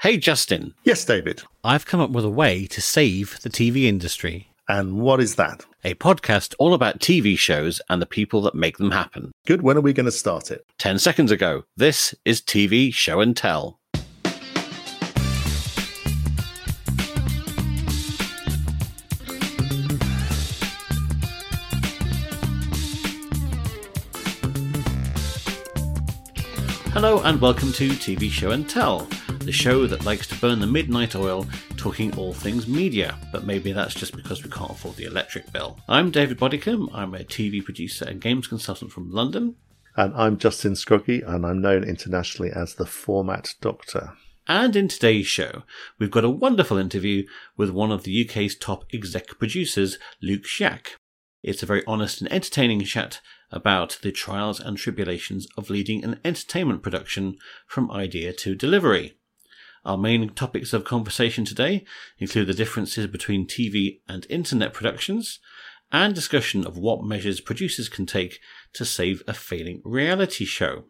Hey, Justin. Yes, David. I've come up with a way to save the TV industry. And what is that? A podcast all about TV shows and the people that make them happen. Good. When are we going to start it? 10 seconds ago. This is TV Show and Tell. Hello and welcome to TV Show and Tell, the show that likes to burn the midnight oil talking all things media, but maybe that's just because we can't afford the electric bill. I'm David Bodycombe, I'm a TV producer and games consultant from London. And I'm Justin Scroggie, and I'm known internationally as the Format Doctor. And in today's show, we've got a wonderful interview with one of the UK's top exec producers, Luke Shiach. It's a very honest and entertaining chat about the trials and tribulations of leading an entertainment production from idea to delivery. Our main topics of conversation today include the differences between TV and internet productions and discussion of what measures producers can take to save a failing reality show.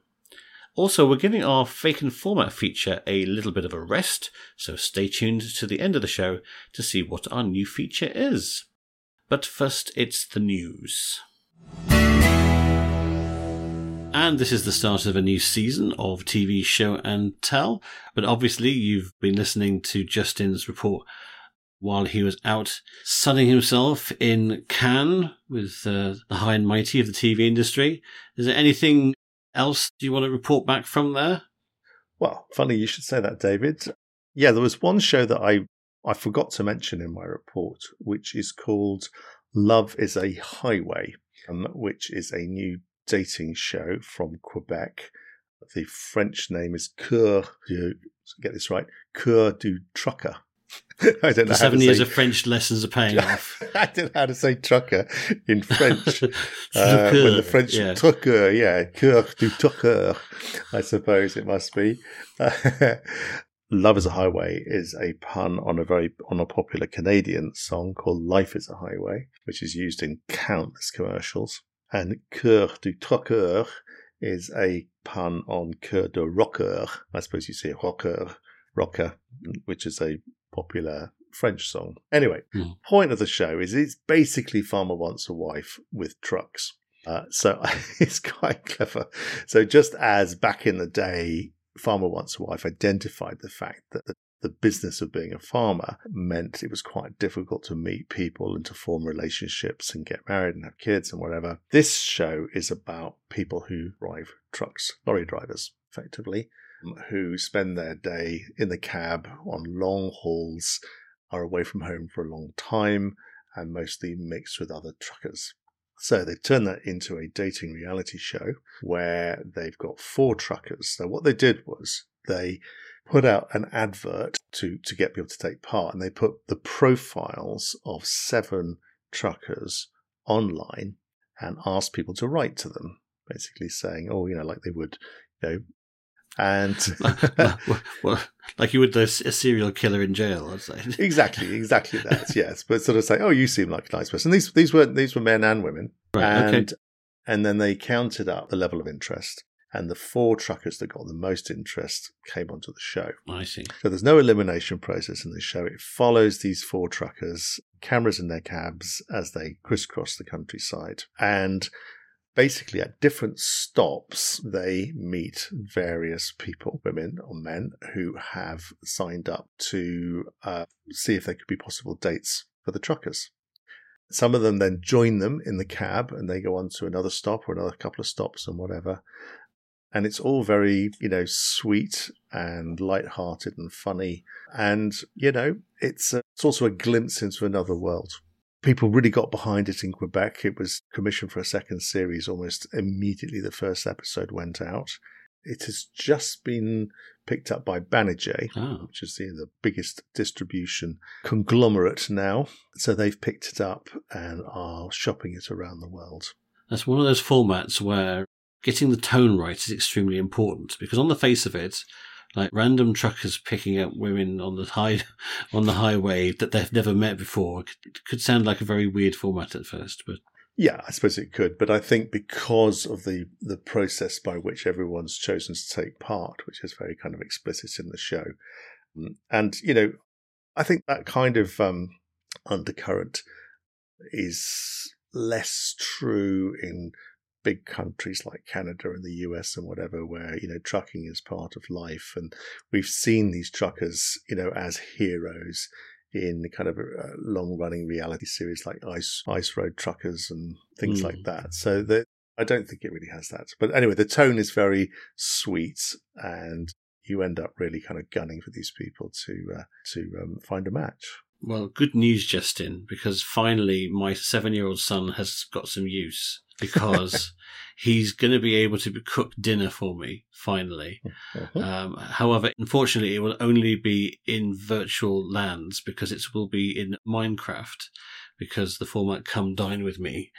Also, we're giving our fake and format feature a little bit of a rest, so stay tuned to the end of the show to see what our new feature is. But first, it's the news. And this is the start of a new season of TV Show and Tell. But obviously, you've been listening to Justin's report while he was out sunning himself in Cannes with uh, the high and mighty of the TV industry. Is there anything else do you want to report back from there? Well, funny you should say that, David. Yeah, there was one show that I I forgot to mention in my report, which is called Love is a Highway, um, which is a new dating show from Quebec. The French name is Coeur, get this right, Coeur du Trucker. I don't know. Seven years say, of French lessons are paying off. I don't know how to say trucker in French. uh, when the French yeah. trucker, yeah, Coeur du Trucker, I suppose it must be. Love is a Highway is a pun on a very on a popular Canadian song called Life is a Highway, which is used in countless commercials. And Coeur du Trucker is a pun on Coeur de Rocker. I suppose you say rocker, rocker, which is a popular French song. Anyway, mm. point of the show is it's basically Farmer Wants a Wife with trucks. Uh, so it's quite clever. So just as back in the day, Farmer Wants a Wife identified the fact that the business of being a farmer meant it was quite difficult to meet people and to form relationships and get married and have kids and whatever. This show is about people who drive trucks, lorry drivers, effectively, um, who spend their day in the cab on long hauls, are away from home for a long time, and mostly mixed with other truckers. So they've turned that into a dating reality show where they've got four truckers. So what they did was they put out an advert to, to get people to take part and they put the profiles of seven truckers online and asked people to write to them, basically saying, oh, you know, like they would, you know, and well, like you would a serial killer in jail, I'd say. exactly, exactly that. Yes, but sort of say, "Oh, you seem like a nice person." These these were these were men and women, right, and okay. and then they counted up the level of interest, and the four truckers that got the most interest came onto the show. I see. So there's no elimination process in the show. It follows these four truckers, cameras in their cabs as they crisscross the countryside, and basically at different stops, they meet various people, women or men, who have signed up to uh, see if they could be possible dates for the truckers. Some of them then join them in the cab and they go on to another stop or another couple of stops and whatever. And it's all very, you know, sweet and light-hearted and funny. And, you know, it's, a, it's also a glimpse into another world people really got behind it in Quebec. It was commissioned for a second series almost immediately the first episode went out. It has just been picked up by Banijay, oh. which is the, the biggest distribution conglomerate now. So they've picked it up and are shopping it around the world. That's one of those formats where getting the tone right is extremely important because on the face of it, like random truckers picking up women on the high on the highway that they've never met before it could sound like a very weird format at first but yeah i suppose it could but i think because of the the process by which everyone's chosen to take part which is very kind of explicit in the show And, you know, I think that kind of um, undercurrent is less true in big countries like Canada and the US and whatever, where, you know, trucking is part of life. And we've seen these truckers, you know, as heroes in kind of a, long running reality series like Ice, Ice Road Truckers and things mm. like that. So that I don't think it really has that. But anyway, the tone is very sweet and you end up really kind of gunning for these people to, uh, to um, find a match. Well, good news, Justin, because finally my seven year old son has got some use because he's going to be able to cook dinner for me finally. Uh-huh. Um, however, unfortunately, it will only be in virtual lands because it will be in Minecraft because the format Come Dine With Me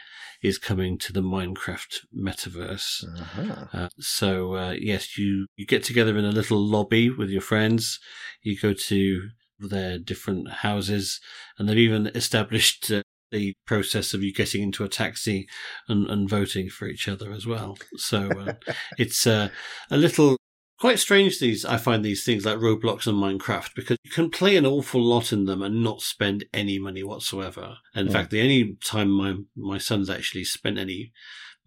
is coming to the Minecraft metaverse. Uh-huh. Uh, so, uh, yes, you, you get together in a little lobby with your friends. You go to their different houses and they've even established uh, the process of you getting into a taxi and, and voting for each other as well. So uh, it's uh, a little quite strange. These I find these things like Roblox and Minecraft because you can play an awful lot in them and not spend any money whatsoever. In fact, the only time my my son's actually spent any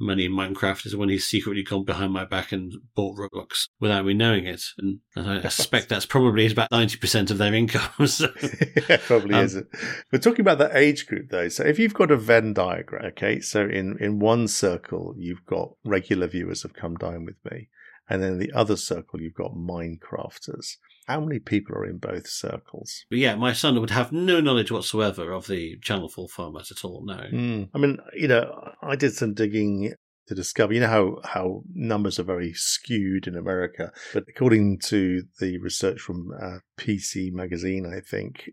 money in Minecraft is when he's secretly gone behind my back and bought Roblox without me knowing it. And, I suspect that's probably about 90% of their income. So. yeah, probably um, isn't. We're talking about the age group though. So if you've got a Venn diagram, okay, so in, in one circle, you've got regular viewers have come dine with me. And then the other circle, you've got Minecrafters. How many people are in both circles? But yeah, my son would have no knowledge whatsoever of the Channel 4 format at all, no. Mm. I mean, you know, I did some digging to discover, you know, how, how numbers are very skewed in America. But according to the research from uh, PC Magazine, I think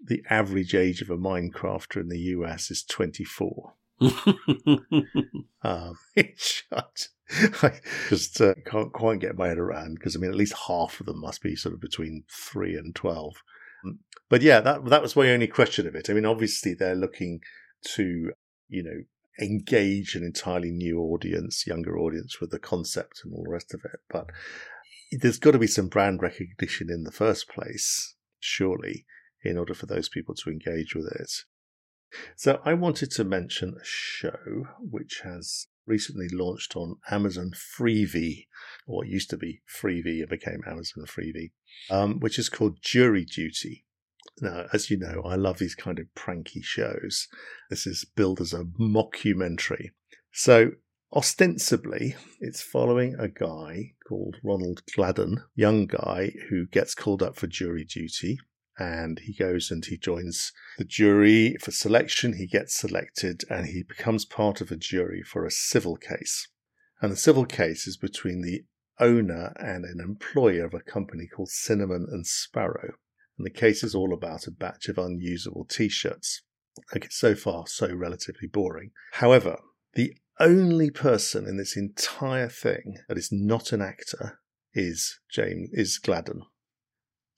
the average age of a Minecrafter in the US is 24. um, which I just uh, can't quite get my head around because I mean, at least half of them must be sort of between three and twelve. Mm. But yeah, that that was my only question of it. I mean, obviously they're looking to you know engage an entirely new audience, younger audience with the concept and all the rest of it. But there's got to be some brand recognition in the first place, surely, in order for those people to engage with it. So I wanted to mention a show which has recently launched on Amazon Freevee, or it used to be Freevee, it became Amazon Freevee, um, which is called Jury Duty. Now, as you know, I love these kind of pranky shows. This is billed as a mockumentary. So, ostensibly, it's following a guy called Ronald Gladden, young guy who gets called up for jury duty and he goes and he joins the jury for selection. He gets selected and he becomes part of a jury for a civil case. And the civil case is between the owner and an employer of a company called Cinnamon and Sparrow. And the case is all about a batch of unusable t shirts. Okay, so far, so relatively boring. However, the only person in this entire thing that is not an actor is James is Gladden.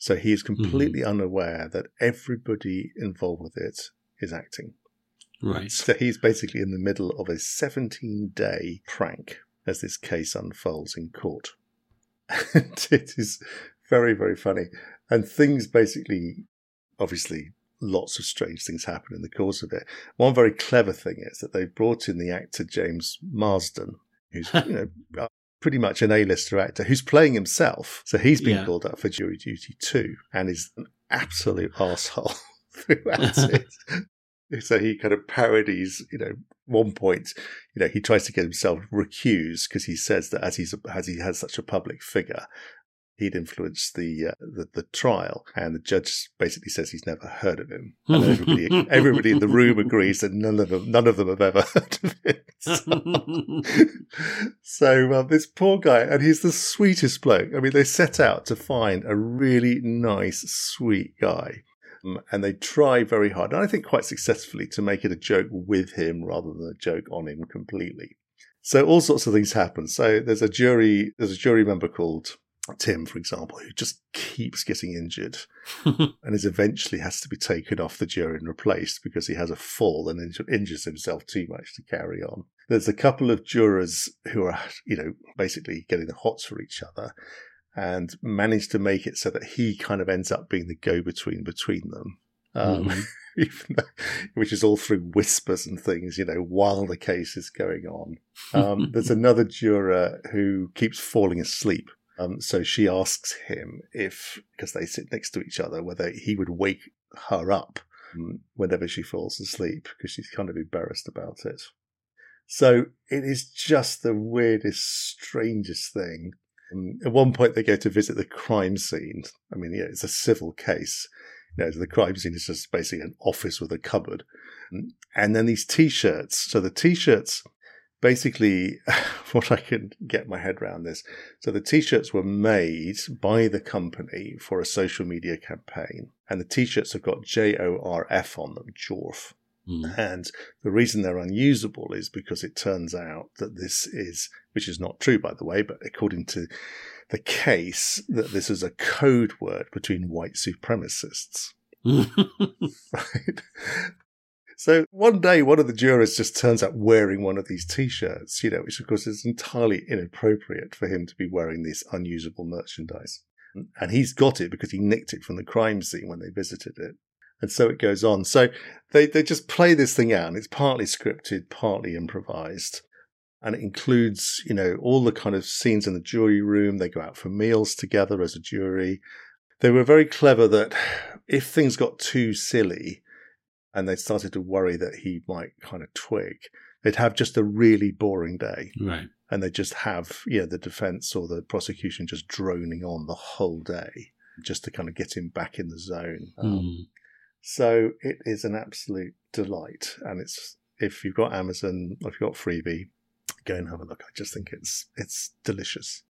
So he is completely mm-hmm. unaware that everybody involved with it is acting. Right. So he's basically in the middle of a 17 day prank as this case unfolds in court. And it is very, very funny. And things basically, obviously, lots of strange things happen in the course of it. One very clever thing is that they've brought in the actor James Marsden, who's you know pretty much an A-lister actor who's playing himself. So he's been yeah. called up for jury duty too, and is an absolute asshole throughout it. So he kind of parodies, you know, one point, you know, he tries to get himself recused because he says that as he's as he has such a public figure, he'd influenced the, uh, the, the trial, and the judge basically says he's never heard of him. And everybody everybody in the room agrees that none of them none of them have ever heard of him. So, uh, this poor guy, and he's the sweetest bloke. I mean, they set out to find a really nice, sweet guy. Um, and they try very hard, and I think quite successfully, to make it a joke with him rather than a joke on him completely. So all sorts of things happen. So there's a jury, there's a jury member called Tim, for example, who just keeps getting injured and is eventually has to be taken off the jury and replaced because he has a fall and injures himself too much to carry on. There's a couple of jurors who are, you know, basically getting the hots for each other. and managed to make it so that he kind of ends up being the go between between them. Um, mm-hmm. though, which is all through whispers and things, you know, while the case is going on. Um, there's another juror who keeps falling asleep. Um, so she asks him if, because they sit next to each other, whether he would wake her up um, whenever she falls asleep, because she's kind of embarrassed about it. So it is just the weirdest, strangest thing. And at one point, they go to visit the crime scene. I mean, yeah, it's a civil case. You know, the crime scene is just basically an office with a cupboard. And then these t-shirts. So the t-shirts, basically, what I can get my head around this. So the t-shirts were made by the company for a social media campaign. And the t-shirts have got J-O-R-F on them, Jorf. Mm. And the reason they're unusable is because it turns out that this is, which is not true, by the way, but according to the case, that this is a code word between white supremacists. right? So one day, one of the jurors just turns up wearing one of these t-shirts, you know, which of course is entirely inappropriate for him to be wearing this unusable merchandise. And he's got it because he nicked it from the crime scene when they visited it. And so it goes on. So they, they just play this thing out and it's partly scripted, partly improvised. And it includes, you know, all the kind of scenes in the jury room. They go out for meals together as a jury. They were very clever that if things got too silly and they started to worry that he might kind of twig, they'd have just a really boring day. Right. And they just have, yeah, the defense or the prosecution just droning on the whole day just to kind of get him back in the zone. Um, mm. So it is an absolute delight. And it's, if you've got Amazon, if you've got Freevee, go and have a look. I just think it's, it's delicious.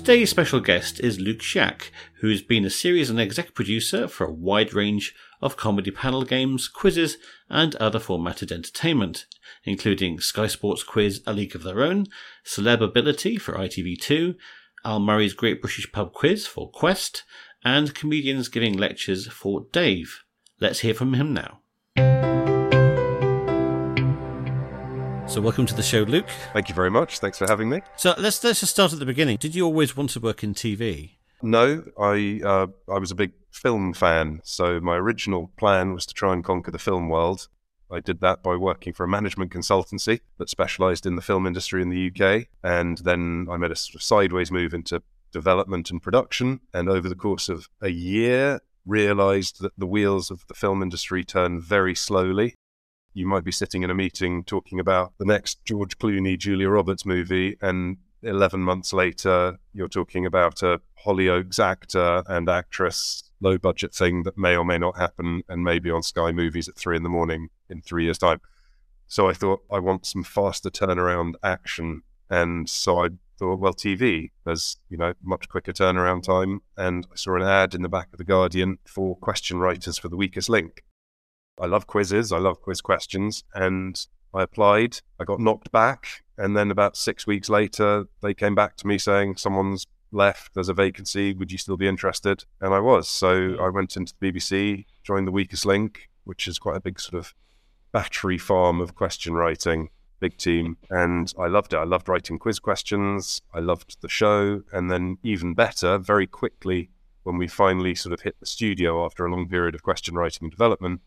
Today's special guest is Luke Shiach, who's been a series and exec producer for a wide range of comedy panel games, quizzes, and other formatted entertainment, including Sky Sports Quiz A League of Their Own, Celebability for ITV2, Al Murray's Great British Pub Quiz for Quest, and comedians giving lectures for Dave. Let's hear from him now. So, welcome to the show, Luke. Thank you very much. Thanks for having me. So, let's let's just start at the beginning. Did you always want to work in TV? No, I uh, I was a big film fan. So, my original plan was to try and conquer the film world. I did that by working for a management consultancy that specialised in the film industry in the UK, and then I made a sort of sideways move into development and production. And over the course of a year, realized that the wheels of the film industry turn very slowly. You might be sitting in a meeting talking about the next George Clooney, Julia Roberts movie, and 11 months later, you're talking about a Hollyoaks actor and actress low budget thing that may or may not happen and maybe on Sky Movies at three in the morning in three years' time. So I thought I want some faster turnaround action. And so I thought, well, TV, there's, you know, much quicker turnaround time. And I saw an ad in the back of The Guardian for question writers for the weakest link. I love quizzes, I love quiz questions. And I applied, I got knocked back. And then about six weeks later, they came back to me saying, someone's left, there's a vacancy, would you still be interested? And I was. So hmm. I went into the BBC, joined the weakest link, which is quite a big sort of battery farm of question writing big team, and I loved it. I loved writing quiz questions. I loved the show, and then even better, very quickly when we finally sort of hit the studio after a long period of question writing and development,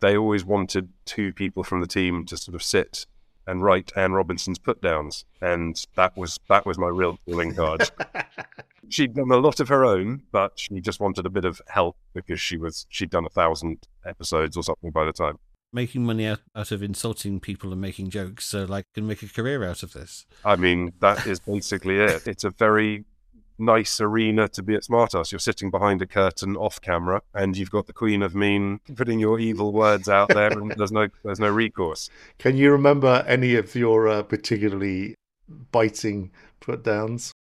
they always wanted two people from the team to sort of sit and write Anne Robinson's put downs, and that was that was my real calling card. she'd done a lot of her own, but she just wanted a bit of help because she was she'd done a thousand episodes or something by the time. Making money out, out of insulting people and making jokes so like can make a career out of this. I mean that is basically it. It's a very nice arena to be at smartass you're sitting behind a curtain off camera and you've got the queen of mean putting your evil words out there and there's no there's no recourse can you remember any of your uh, particularly biting put downs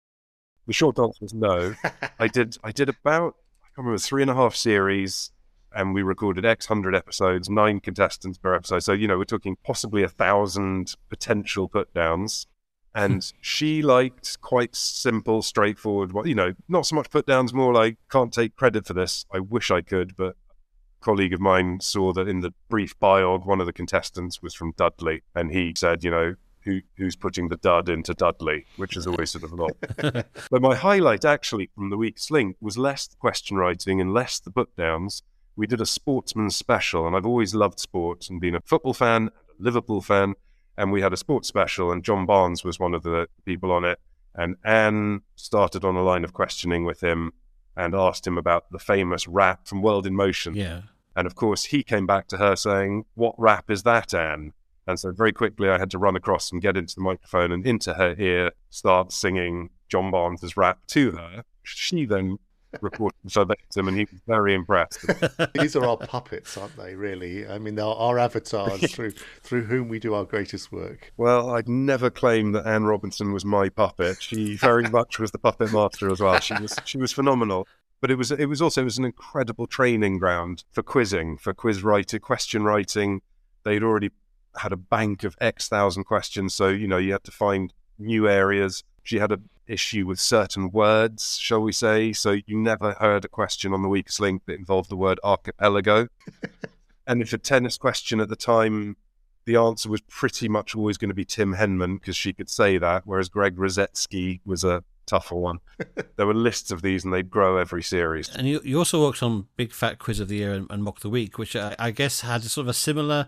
the short answer is no i did i did about i can't remember three and a half series and we recorded X hundred episodes, nine contestants per episode. So, you know, we're talking possibly a thousand potential put downs. And hmm. she liked quite simple, straightforward, you know, not so much put downs, more like, can't take credit for this. I wish I could, but a colleague of mine saw that in the brief biog, one of the contestants was from Dudley. And he said, you know, who, who's putting the dud into Dudley, which is always sort of a lot. but my highlight actually from the weakest link was less the question writing and less the put downs. We did a sportsman special, and I've always loved sports and been a football fan, a Liverpool fan, and we had a sports special, and John Barnes was one of the people on it. And Anne started on a line of questioning with him and asked him about the famous rap from World in Motion. Yeah. And of course, he came back to her saying, What rap is that, Anne? And so very quickly, I had to run across and get into the microphone and into her ear, start singing John Barnes' rap to her. She then reported verbatim, and he was very impressed. These are our puppets, aren't they? Really, I mean, they're our avatars through through whom we do our greatest work. Well, I'd never claim that Anne Robinson was my puppet. She very much was the puppet master as well. She was she was phenomenal. But it was it was also it was an incredible training ground for quizzing, for quiz writing, question writing. They'd already had a bank of X thousand questions, so you know you had to find new areas. She had an issue with certain words, shall we say? So you never heard a question on the weakest link that involved the word archipelago. and if a tennis question at the time, the answer was pretty much always going to be Tim Henman because she could say that, whereas Greg Rusedski was a tougher one. there were lists of these, and they'd grow every series. And you, you also worked on Big Fat Quiz of the Year and, and Mock the Week, which I, I guess had sort of a similar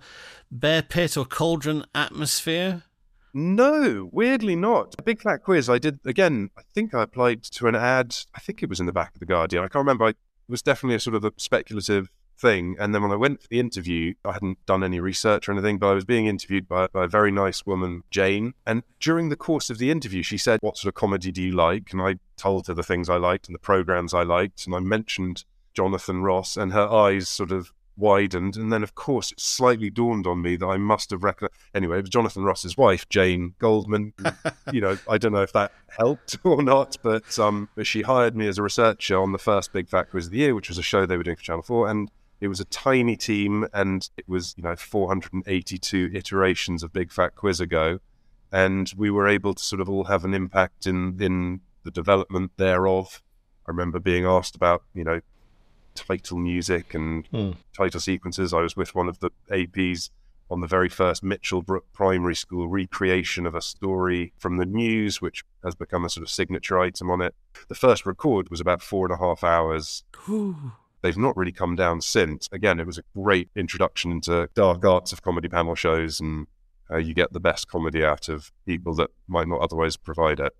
bear pit or cauldron atmosphere. No, weirdly not. A big fat quiz. I did again. I think I applied to an ad. I think it was in the back of the Guardian. I can't remember. I, it was definitely a sort of a speculative thing. And then when I went for the interview, I hadn't done any research or anything, but I was being interviewed by, by a very nice woman, Jane. And during the course of the interview, she said, What sort of comedy do you like? And I told her the things I liked and the programs I liked. And I mentioned Jonathan Ross, and her eyes sort of widened. And then, of course, it slightly dawned on me that I must have recognized. Anyway, it was Jonathan Ross's wife, Jane Goldman. you know, I don't know if that helped or not, but um, but she hired me as a researcher on the first Big Fat Quiz of the Year, which was a show they were doing for Channel 4. And it was a tiny team, and it was, you know, 482 iterations of Big Fat Quiz ago. And we were able to sort of all have an impact in, in the development thereof. I remember being asked about, you know, title music and mm. title sequences. I was with one of the APs on the very first Mitchell Brook Primary School recreation of a story from the news, which has become a sort of signature item on it. The first record was about four and a half hours. They've not really come down since. Again, it was a great introduction into dark arts of comedy panel shows and uh, you get the best comedy out of people that might not otherwise provide it.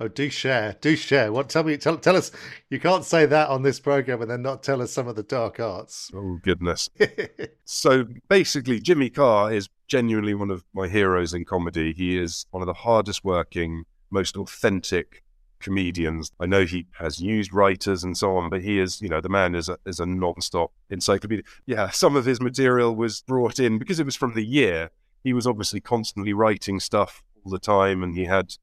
Oh, do share, do share. What? Tell me, tell, tell us. You can't say that on this program and then not tell us some of the dark arts. Oh goodness. so basically, Jimmy Carr is genuinely one of my heroes in comedy. He is one of the hardest working, most authentic comedians. I know he has used writers and so on, but he is, you know, the man is a, is a non-stop encyclopedia. Yeah, some of his material was brought in because it was from the year he was obviously constantly writing stuff all the time and he had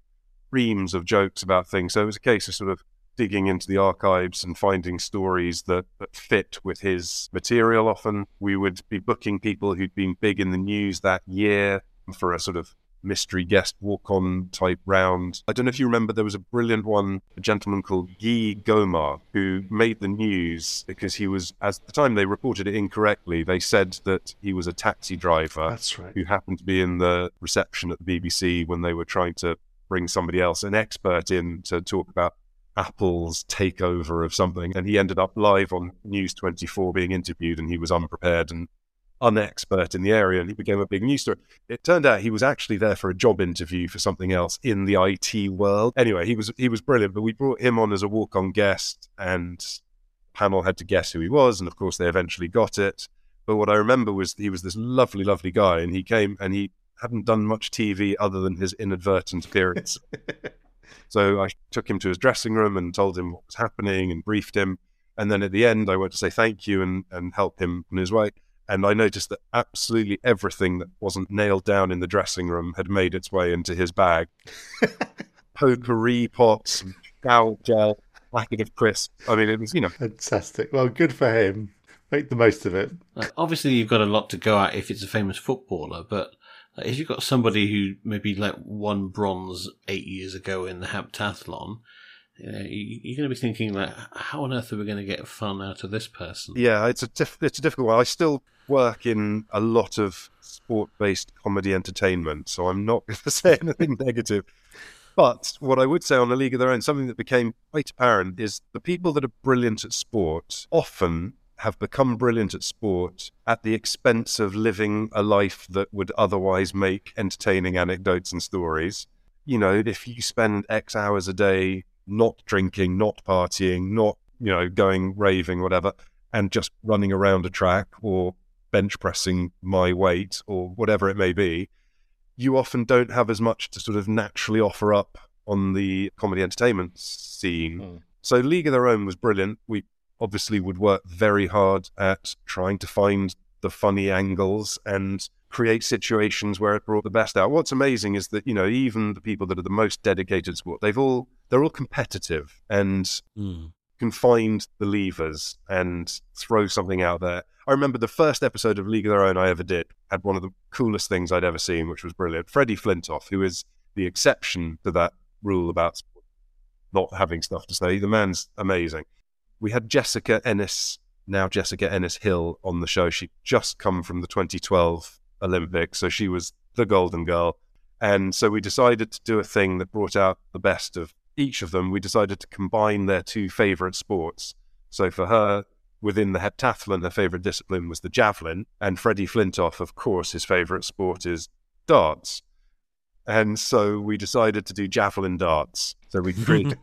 reams of jokes about things. So it was a case of sort of digging into the archives and finding stories that, that fit with his material. Often we would be booking people who'd been big in the news that year for a sort of mystery guest walk on type round. I don't know if you remember, there was a brilliant one, a gentleman called Guy Goma, who made the news because he was, at the time they reported it incorrectly, they said that he was a taxi driver. That's right. Who happened to be in the reception at the BBC when they were trying to bring somebody else, an expert in to talk about Apple's takeover of something. And he ended up live on News 24 being interviewed and he was unprepared and unexpert in the area and he became a big news story. It turned out he was actually there for a job interview for something else in the IT world. Anyway, he was he was brilliant, but we brought him on as a walk-on guest and panel had to guess who he was and of course they eventually got it. But what I remember was he was this lovely lovely guy and he came and he hadn't done much TV other than his inadvertent appearance. so I took him to his dressing room and told him what was happening and briefed him. And then at the end, I went to say thank you and, and help him on his way. And I noticed that absolutely everything that wasn't nailed down in the dressing room had made its way into his bag. Potpourri pots, cow gel, packet of crisps. I mean, it was, you know. Fantastic. Well, good for him. Make the most of it. obviously, you've got a lot to go at if it's a famous footballer, but if you've got somebody who maybe like won bronze eight years ago in the heptathlon, you know, you're going to be thinking like, how on earth are we going to get fun out of this person? Yeah, it's a diff- it's a difficult one. I still work in a lot of sport based comedy entertainment, so I'm not going to say anything negative. But what I would say on a league of their own, something that became quite apparent is the people that are brilliant at sport often have become brilliant at sport at the expense of living a life that would otherwise make entertaining anecdotes and stories. You know, if you spend X hours a day not drinking, not partying, not, you know, going raving, whatever, and just running around a track or bench pressing my weight or whatever it may be, you often don't have as much to sort of naturally offer up on the comedy entertainment scene. Mm. So League of Their Own was brilliant. We obviously would work very hard at trying to find the funny angles and create situations where it brought the best out. What's amazing is that, you know, even the people that are the most dedicated sport, they've all they're all competitive and mm. can find the levers and throw something out there. I remember the first episode of League of Their Own I ever did had one of the coolest things I'd ever seen, which was brilliant. Freddie Flintoff, who is the exception to that rule about not having stuff to say. The man's amazing we had Jessica Ennis, now Jessica Ennis Hill, on the show. She'd just come from the 2012 Olympics, so she was the golden girl. And so we decided to do a thing that brought out the best of each of them. We decided to combine their two favorite sports. So for her, within the heptathlon, her favorite discipline was the javelin. And Freddie Flintoff, of course, his favorite sport is darts. And so we decided to do javelin darts. So we created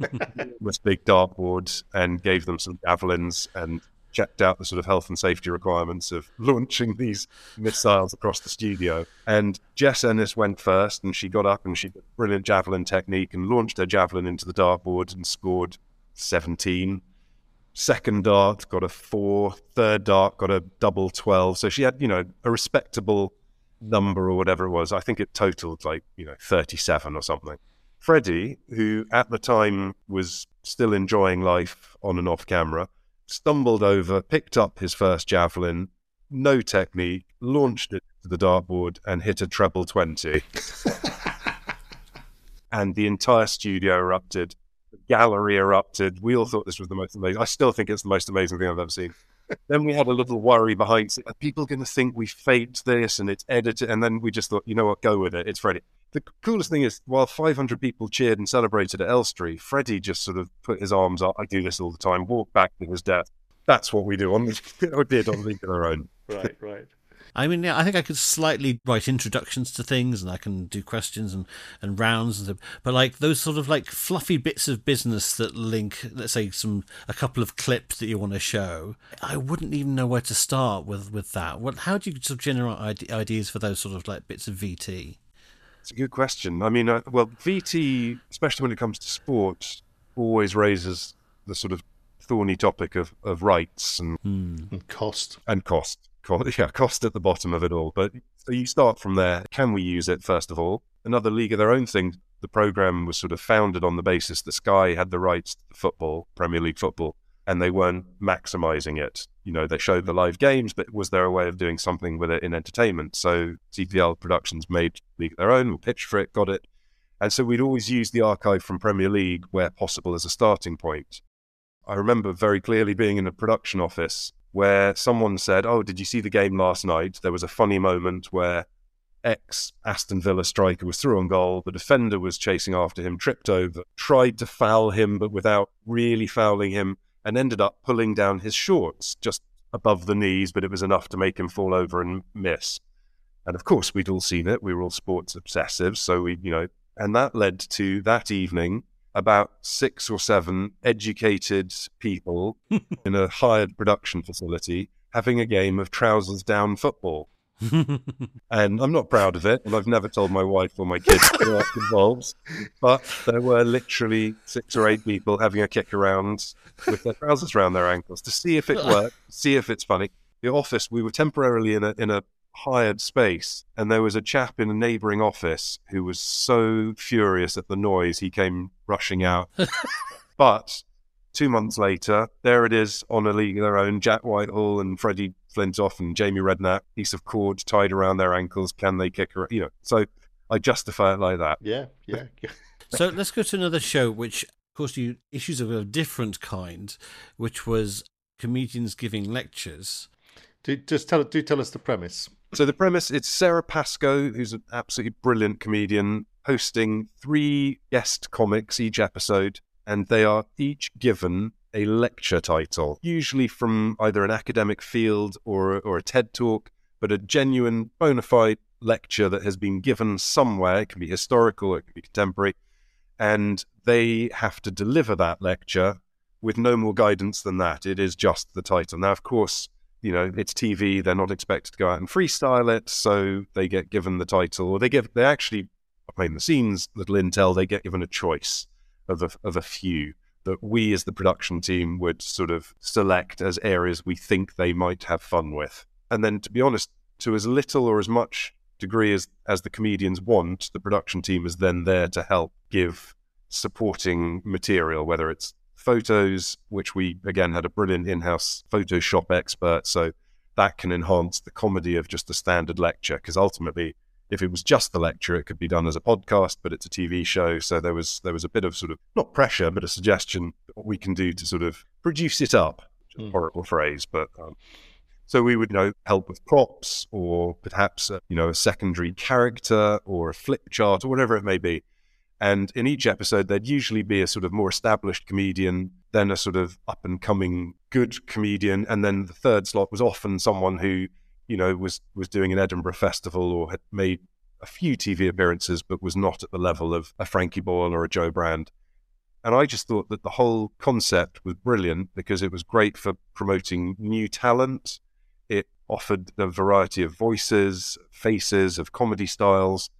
this big dartboard and gave them some javelins and checked out the sort of health and safety requirements of launching these missiles across the studio. And Jess Ennis went first, and she got up and she did brilliant javelin technique and launched her javelin into the dartboard and scored 17. Second dart got a four. Third dart got a double 12. So she had, you know, a respectable number or whatever it was. I think it totaled like, you know, 37 or something. Freddie, who at the time was still enjoying life on and off camera, stumbled over, picked up his first javelin, no technique, launched it to the dartboard and hit a treble 20. and the entire studio erupted. The gallery erupted. We all thought this was the most amazing. I still think it's the most amazing thing I've ever seen then we had a little worry behind. Are people going to think we faked this and it's edited? And then we just thought, you know what, go with it. It's Freddie. The coolest thing is, while 500 people cheered and celebrated at Elstree, Freddie just sort of put his arms up. I do this all the time. Walk back to his death. That's what we do on we did on League of Their Own. Right, right. I mean, yeah, I think I could slightly write introductions to things, and I can do questions and, and rounds, and but like those sort of like fluffy bits of business that link, let's say, some a couple of clips that you want to show. I wouldn't even know where to start with with that. What? How do you sort of generate ideas for those sort of like bits of VT? It's a good question. I mean, uh, well, VT, especially when it comes to sports, always raises the sort of thorny topic of, of rights and, mm. and cost and cost yeah, cost at the bottom of it all. But so you start from there. Can we use it, first of all? Another league of their own thing. The program was sort of founded on the basis that Sky had the rights to football, Premier League football, and they weren't maximizing it. You know, they showed the live games, but was there a way of doing something with it in entertainment? So CPL Productions made League of their own, pitched for it, got it. And so we'd always use the archive from Premier League where possible as a starting point. I remember very clearly being in a production office where someone said, Oh, did you see the game last night? There was a funny moment where ex Aston Villa striker was through on goal. The defender was chasing after him, tripped over, tried to foul him, but without really fouling him, and ended up pulling down his shorts just above the knees, but it was enough to make him fall over and miss. And of course, we'd all seen it. We were all sports obsessives. So we, you know, and that led to that evening about six or seven educated people in a hired production facility having a game of trousers down football. and I'm not proud of it, and I've never told my wife or my kids what it involves. But there were literally six or eight people having a kick around with their trousers around their ankles to see if it worked, see if it's funny. The office, we were temporarily in a in a hired space, and there was a chap in a neighbouring office who was so furious at the noise he came rushing out. but two months later, there it is on a league of their own. Jack Whitehall and Freddie Flintoff and Jamie Redknapp, piece of cord tied around their ankles. Can they kick her? You know, so I justify it like that. Yeah, yeah. so let's go to another show which of course, you issues of a different kind, which was comedians giving lectures. Do, just tell do tell us the premise. So the premise it's Sara Pascoe, who's an absolutely brilliant comedian, hosting three guest comics each episode, and they are each given a lecture title, usually from either an academic field or or a TED talk, but a genuine bona fide lecture that has been given somewhere. It can be historical, it can be contemporary, and they have to deliver that lecture with no more guidance than that. It is just the title. Now, of course, you know it's TV. They're not expected to go out and freestyle it, so they get given the title, or they give they actually behind the scenes little intel. They get given a choice of a, of a few that we as the production team would sort of select as areas we think they might have fun with. And then, to be honest, to as little or as much degree as, as the comedians want, the production team is then there to help give supporting material, whether it's photos, which we again had a brilliant in house Photoshop expert. So that can enhance the comedy of just a standard lecture. Because ultimately, if it was just the lecture, it could be done as a podcast, but it's a TV show. So there was there was a bit of sort of not pressure, but a suggestion what we can do to sort of produce it up. Mm. horrible phrase, but um, so we would, you know, help with props or perhaps, a, you know, a secondary character or a flip chart or whatever it may be. And in each episode, there'd usually be a sort of more established comedian, then a sort of up and coming good comedian, and then the third slot was often someone who, you know, was was doing an Edinburgh festival or had made a few TV appearances, but was not at the level of a Frankie Boyle or a Jo Brand. And I just thought that the whole concept was brilliant because it was great for promoting new talent it offered a variety of voices, faces, of comedy styles.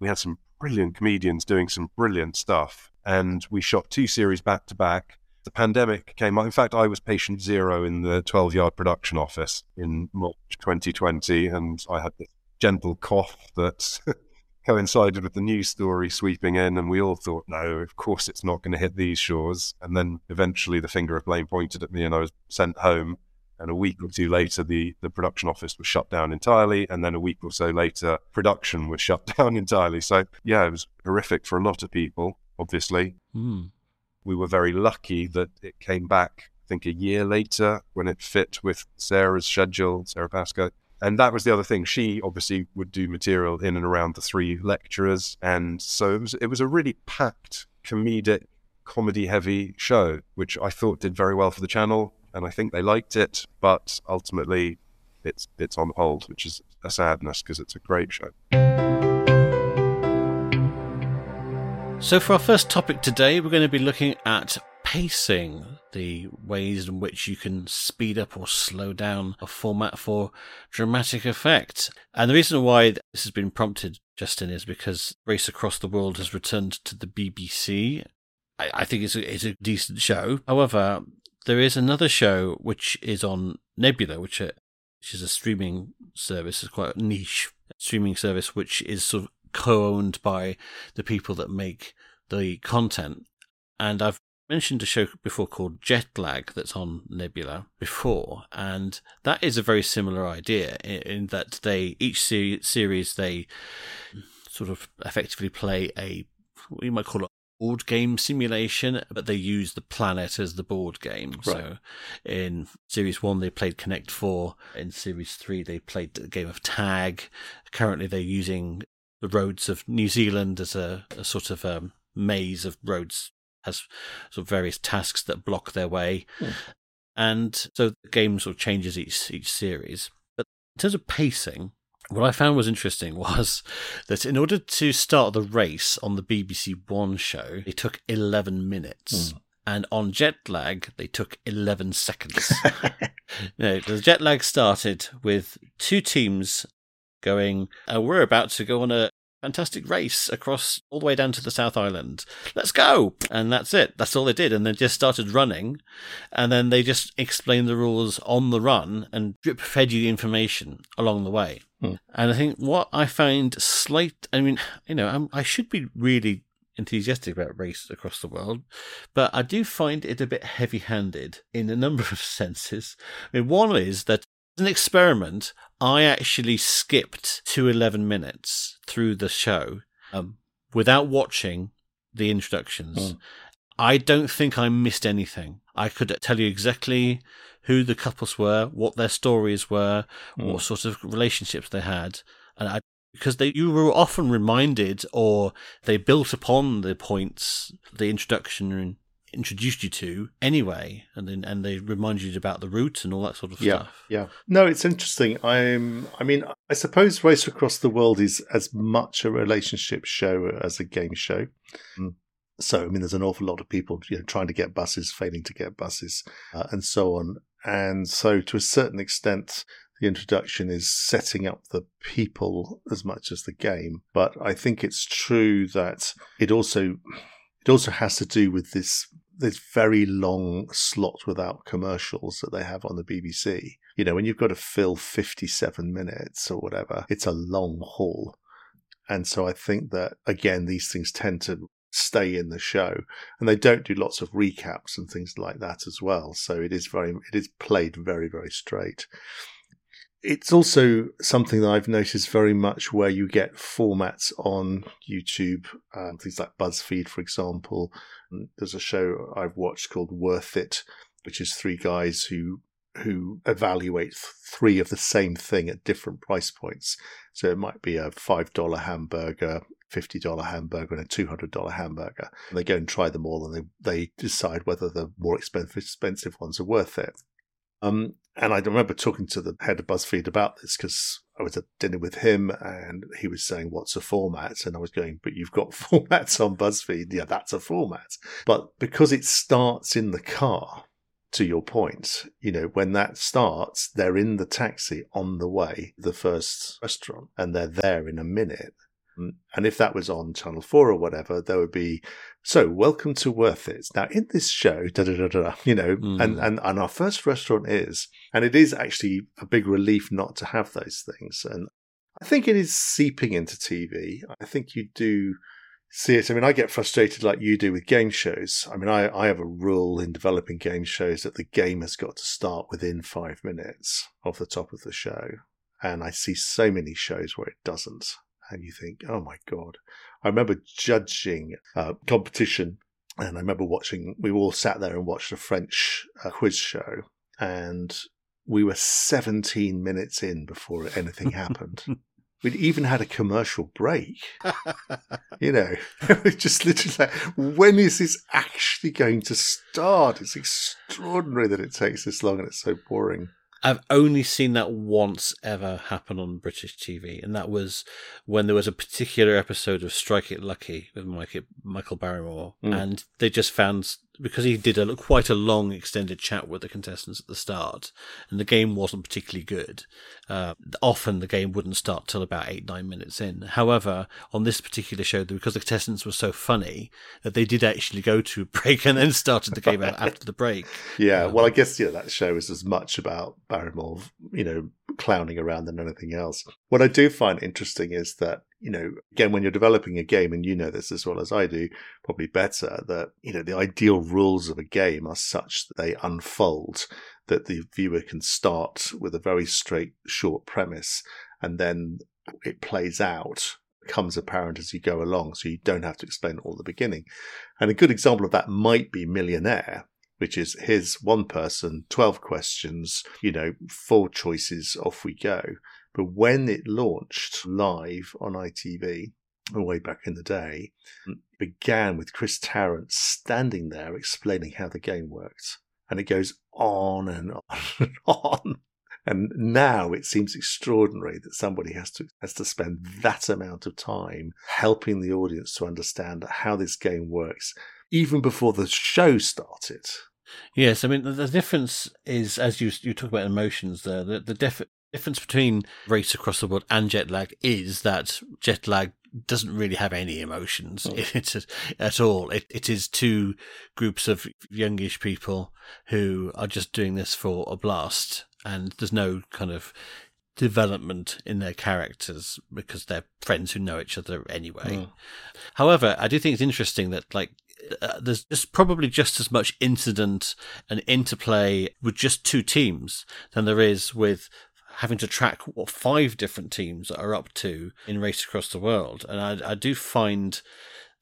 We had some brilliant comedians doing some brilliant stuff. And we shot two series back to back. The pandemic came In fact, I was patient zero in the 12 yard production office in March 2020. And I had this gentle cough that coincided with the news story sweeping in. And we all thought, no, of course it's not going to hit these shores. And then eventually the finger of blame pointed at me and I was sent home. And a week or two later, the, the production office was shut down entirely. And then a week or so later, production was shut down entirely. So, yeah, it was horrific for a lot of people, obviously. Mm. We were very lucky that it came back, I think, a year later when it fit with Sara's schedule, Sara Pascoe. And that was the other thing. She obviously would do material in and around the three lecturers. And so it was, it was a really packed, comedic, comedy heavy show, which I thought did very well for the channel and I think they liked it, but ultimately it's it's on hold, which is a sadness because it's a great show. So for our first topic today, we're going to be looking at pacing, the ways in which you can speed up or slow down a format for dramatic effect. And the reason why this has been prompted, Justin, is because Race Across the World has returned to the BBC. I, think it's a, it's a decent show. However, there is another show which is on Nebula, which, uh, which is a streaming service, it's quite a niche streaming service, which is sort of co-owned by the people that make the content. And I've mentioned a show before called Jetlag that's on Nebula before, and that is a very similar idea in, in that they each series they sort of effectively play a what you might call board game simulation, but they use the planet as the board game. Right. So in series one, they played Connect Four. In series three, they played the game of Tag. Currently, they're using the roads of New Zealand as a, a sort of um, maze of roads, has sort of various tasks that block their way. Hmm. And so the game sort of changes each each series. But in terms of pacing, what I found was interesting was that in order to start the race on the BBC One show, it took 11 minutes. Mm. And on jet lag, they took 11 seconds. no, the jet lag started with two teams going, uh, We're about to go on a fantastic race across all the way down to the South Island. Let's go. And that's it. That's all they did. And they just started running. And then they just explained the rules on the run and drip fed you the information along the way. Hmm. And I think what I find slight, I mean, you know, I'm, I should be really enthusiastic about race across the world, but I do find it a bit heavy handed in a number of senses. I mean, one is that an experiment, I actually skipped to 11 minutes through the show um, without watching the introductions. Mm. I don't think I missed anything. I could tell you exactly who the couples were, what their stories were, mm. what sort of relationships they had, and I because they you were often reminded or they built upon the points the introduction introduced you to anyway and then and they remind you about the route and all that sort of yeah, stuff. yeah. No it's interesting. I'm i mean i suppose race across the world is as much a relationship show as a game show. Mm. so i mean there's an awful lot of people you know trying to get buses failing to get buses uh, and so on. And so to a certain extent the introduction is setting up the people as much as the game. But I think it's true that it also it also has to do with this this very long slot without commercials that they have on the BBC. You know, when you've got to fill 57 minutes or whatever, it's a long haul. And so I think that, again, these things tend to stay in the show and they don't do lots of recaps and things like that as well so it is very it is played very very straight it's also something that I've noticed very much where you get formats on YouTube, um, things like BuzzFeed, for example. There's a show I've watched called Worth It, which is three guys who who evaluate three of the same thing at different price points. So it might be a five dollar hamburger, fifty dollar hamburger, and a two hundred dollar hamburger. And they go and try them all, and they they decide whether the more expensive expensive ones are worth it. Um, and I remember talking to the head of BuzzFeed about this because I was at dinner with him and he was saying, What's a format? And I was going, But you've got formats on BuzzFeed. Yeah, that's a format. But because it starts in the car, to your point, you know, when that starts, they're in the taxi on the way, the first restaurant, and they're there in a minute. And if that was on Channel 4 or whatever, there would be, so welcome to Worth It. Now, in this show, da da da da, you know, mm. and, and, and our first restaurant is, and it is actually a big relief not to have those things. And I think it is seeping into TV. I think you do see it. I mean, I get frustrated like you do with game shows. I mean, I, I have a rule in developing game shows that the game has got to start within five minutes of the top of the show. And I see so many shows where it doesn't and you think, oh my God. I remember judging a competition and I remember watching, we all sat there and watched a French uh, quiz show and we were 17 minutes in before anything happened. We'd even had a commercial break. you know, just literally like, when is this actually going to start? It's extraordinary that it takes this long and it's so boring. I've only seen that once ever happen on British TV, and that was when there was a particular episode of Strike It Lucky with Michael, Barrymore, mm. and they just found because he did a quite a long extended chat with the contestants at the start, and the game wasn't particularly good. Uh, often the game wouldn't start till about eight nine minutes in. However, on this particular show, because the contestants were so funny that they did actually go to a break and then started the game after the break. Yeah, um, well, I guess yeah, that show is as much about Barrymore, you know, clowning around than anything else. What I do find interesting is that you know, again, when you're developing a game, and you know this as well as I do, probably better, that, you know, the ideal rules of a game are such that they unfold, that the viewer can start with a very straight, short premise, and then it plays out, becomes apparent as you go along, so you don't have to explain all the beginning. And a good example of that might be Millionaire, which is here's one person, 12 questions, you know, four choices, off we go. But when it launched live on ITV, way back in the day, began with Chris Tarrant standing there explaining how the game worked. And it goes on and on and on. And now it seems extraordinary that somebody has to has to spend that amount of time helping the audience to understand how this game works, even before the show started. Yes, I mean the, the difference is as you you talk about emotions there. The the def- difference between race across the world and jet lag is that jet lag doesn't really have any emotions oh. at all. It, it is two groups of youngish people who are just doing this for a blast, and there's no kind of development in their characters because they're friends who know each other anyway. Oh. However, I do think it's interesting that like uh, there's just probably just as much incident and interplay with just two teams than there is with having to track what five different teams are up to in race across the world, and I, I do find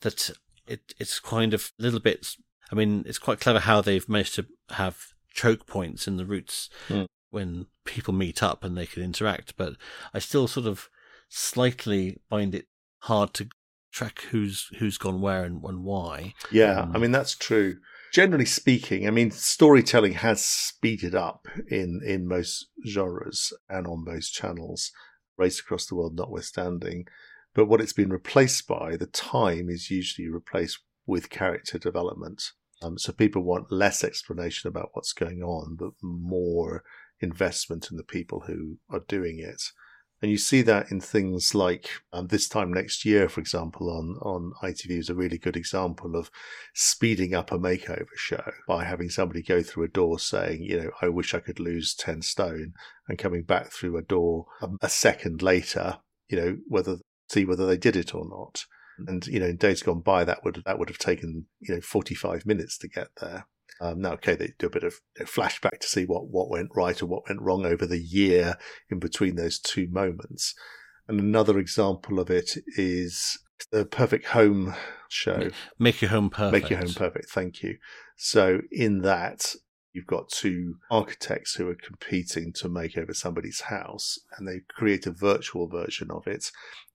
that it, it's kind of a little bit I mean, it's quite clever how they've managed to have choke points in the routes mm. when people meet up and they can interact. But I still sort of slightly find it hard to track who's who's gone where and, and why. Yeah, um, I mean that's true. Generally speaking, I mean storytelling has speeded up in in most genres and on most channels, race across the world notwithstanding. But what it's been replaced by, the time is usually replaced with character development. Um, so people want less explanation about what's going on, but more investment in the people who are doing it. And you see that in things like um, this time next year, for example, on, on ITV is a really good example of speeding up a makeover show by having somebody go through a door saying, you know, I wish I could lose 10 stone and coming back through a door um, a second later, you know, whether see whether they did it or not. And you know, in days gone by, that would that would have taken you know forty five minutes to get there. Um, now, okay, they do a bit of flashback to see what what went right or what went wrong over the year in between those two moments. And another example of it is the Perfect Home show. Make your home perfect. Make your home perfect. Thank you. So in that, you've got two architects who are competing to make over somebody's house, and they create a virtual version of it,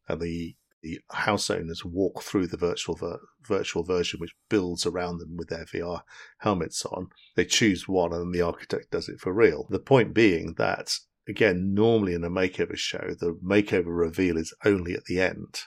and the the house owners walk through the virtual ver- virtual version, which builds around them with their VR helmets on. They choose one, and the architect does it for real. The point being that again, normally in a makeover show, the makeover reveal is only at the end,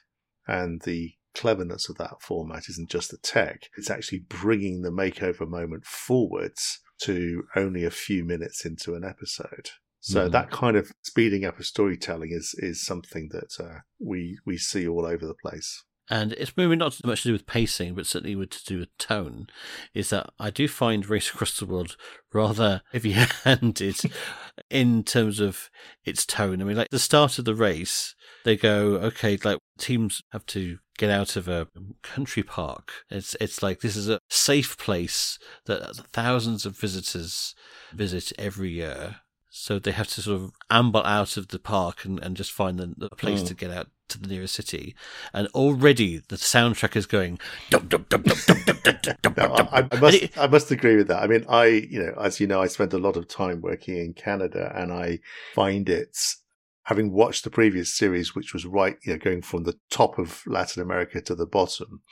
and the cleverness of that format isn't just the tech; it's actually bringing the makeover moment forwards to only a few minutes into an episode. So mm. that kind of speeding up of storytelling is is something that uh, we we see all over the place. And it's maybe not so much to do with pacing, but certainly with to do with tone. Is that I do find Race Across the World rather heavy-handed in terms of its tone. I mean, like the start of the race, they go, okay, like teams have to get out of a country park. It's it's like this is a safe place that thousands of visitors visit every year so they have to sort of amble out of the park and, and just find the, the place mm. to get out to the nearest city. And already the soundtrack is going. I, I must I must agree with that. I mean, I you know, as you know, I spent a lot of time working in Canada, and I find it having watched the previous series, which was right, you know, going from the top of Latin America to the bottom,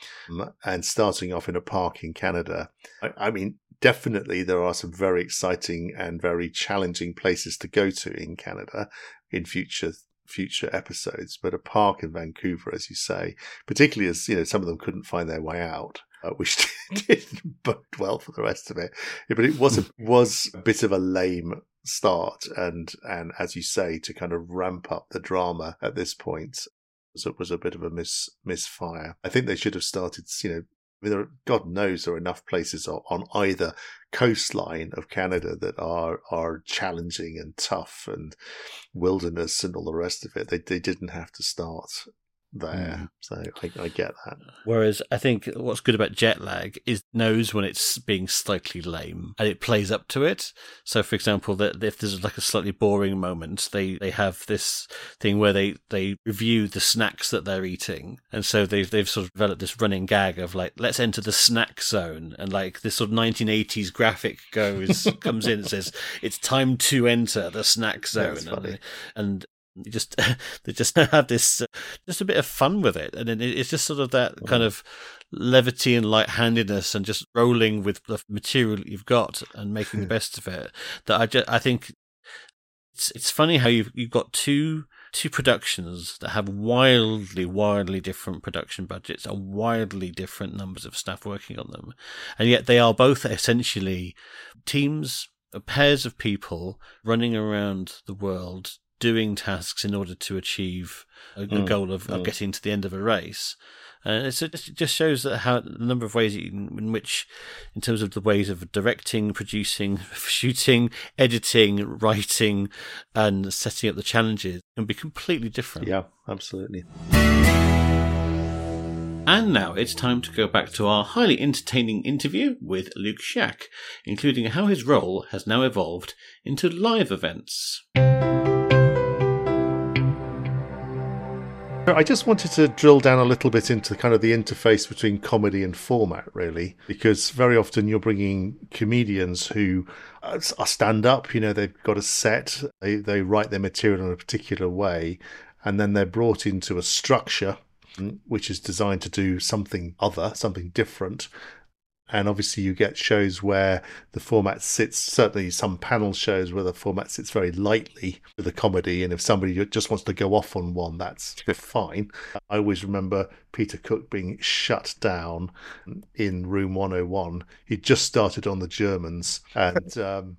and starting off in a park in Canada. I, I mean, definitely there are some very exciting and very challenging places to go to in Canada in future future episodes. But a park in Vancouver, as you say, particularly as you know, some of them couldn't find their way out. Uh, which didn't bode well for the rest of it, but it was a, was a bit of a lame start, and and as you say, to kind of ramp up the drama at this point was a, was a bit of a mis misfire. I think they should have started, you know, I mean, there are, God knows there are enough places on either coastline of Canada that are are challenging and tough and wilderness and all the rest of it. They they didn't have to start there. Mm. So I, I, get that. Whereas I think what's good about jet lag is knows when it's being slightly lame and it plays up to it. So for example, that if there's like a slightly boring moment, they, they have this thing where they, they review the snacks that they're eating. And so they've they've sort of developed this running gag of like, let's enter the snack zone and like this sort of 1980s graphic goes comes in and says, It's time to enter the snack zone. And, and you just they just have this uh, just a bit of fun with it and it's just sort of that mm. kind of levity and light-handedness and just rolling with the material that you've got and making the best of it that i just i think it's it's funny how you've you've got two two productions that have wildly wildly different production budgets and wildly different numbers of staff working on them and yet they are both essentially teams pairs of people running around the world doing tasks in order to achieve a, a mm, goal of, mm. of, getting to the end of a race. And it just shows that how the number of ways in, in, which, in terms of the ways of directing, producing, shooting, editing, writing, and setting up the challenges can be completely different. Yeah, absolutely. And now it's time to go back to our highly entertaining interview with Luke Shiach, including how his role has now evolved into live events. I just wanted to drill down a little bit into kind of the interface between comedy and format, really, because very often you're bringing comedians who are stand up, you know, they've got a set, they, they write their material in a particular way, and then they're brought into a structure mm, which is designed to do something other, something different. And obviously, you get shows where the format sits, certainly some panel shows where the format sits very lightly with a comedy. And if somebody just wants to go off on one, that's fine. I always remember Peter Cook being shut down in Room 101. He just started on the Germans. And. Um,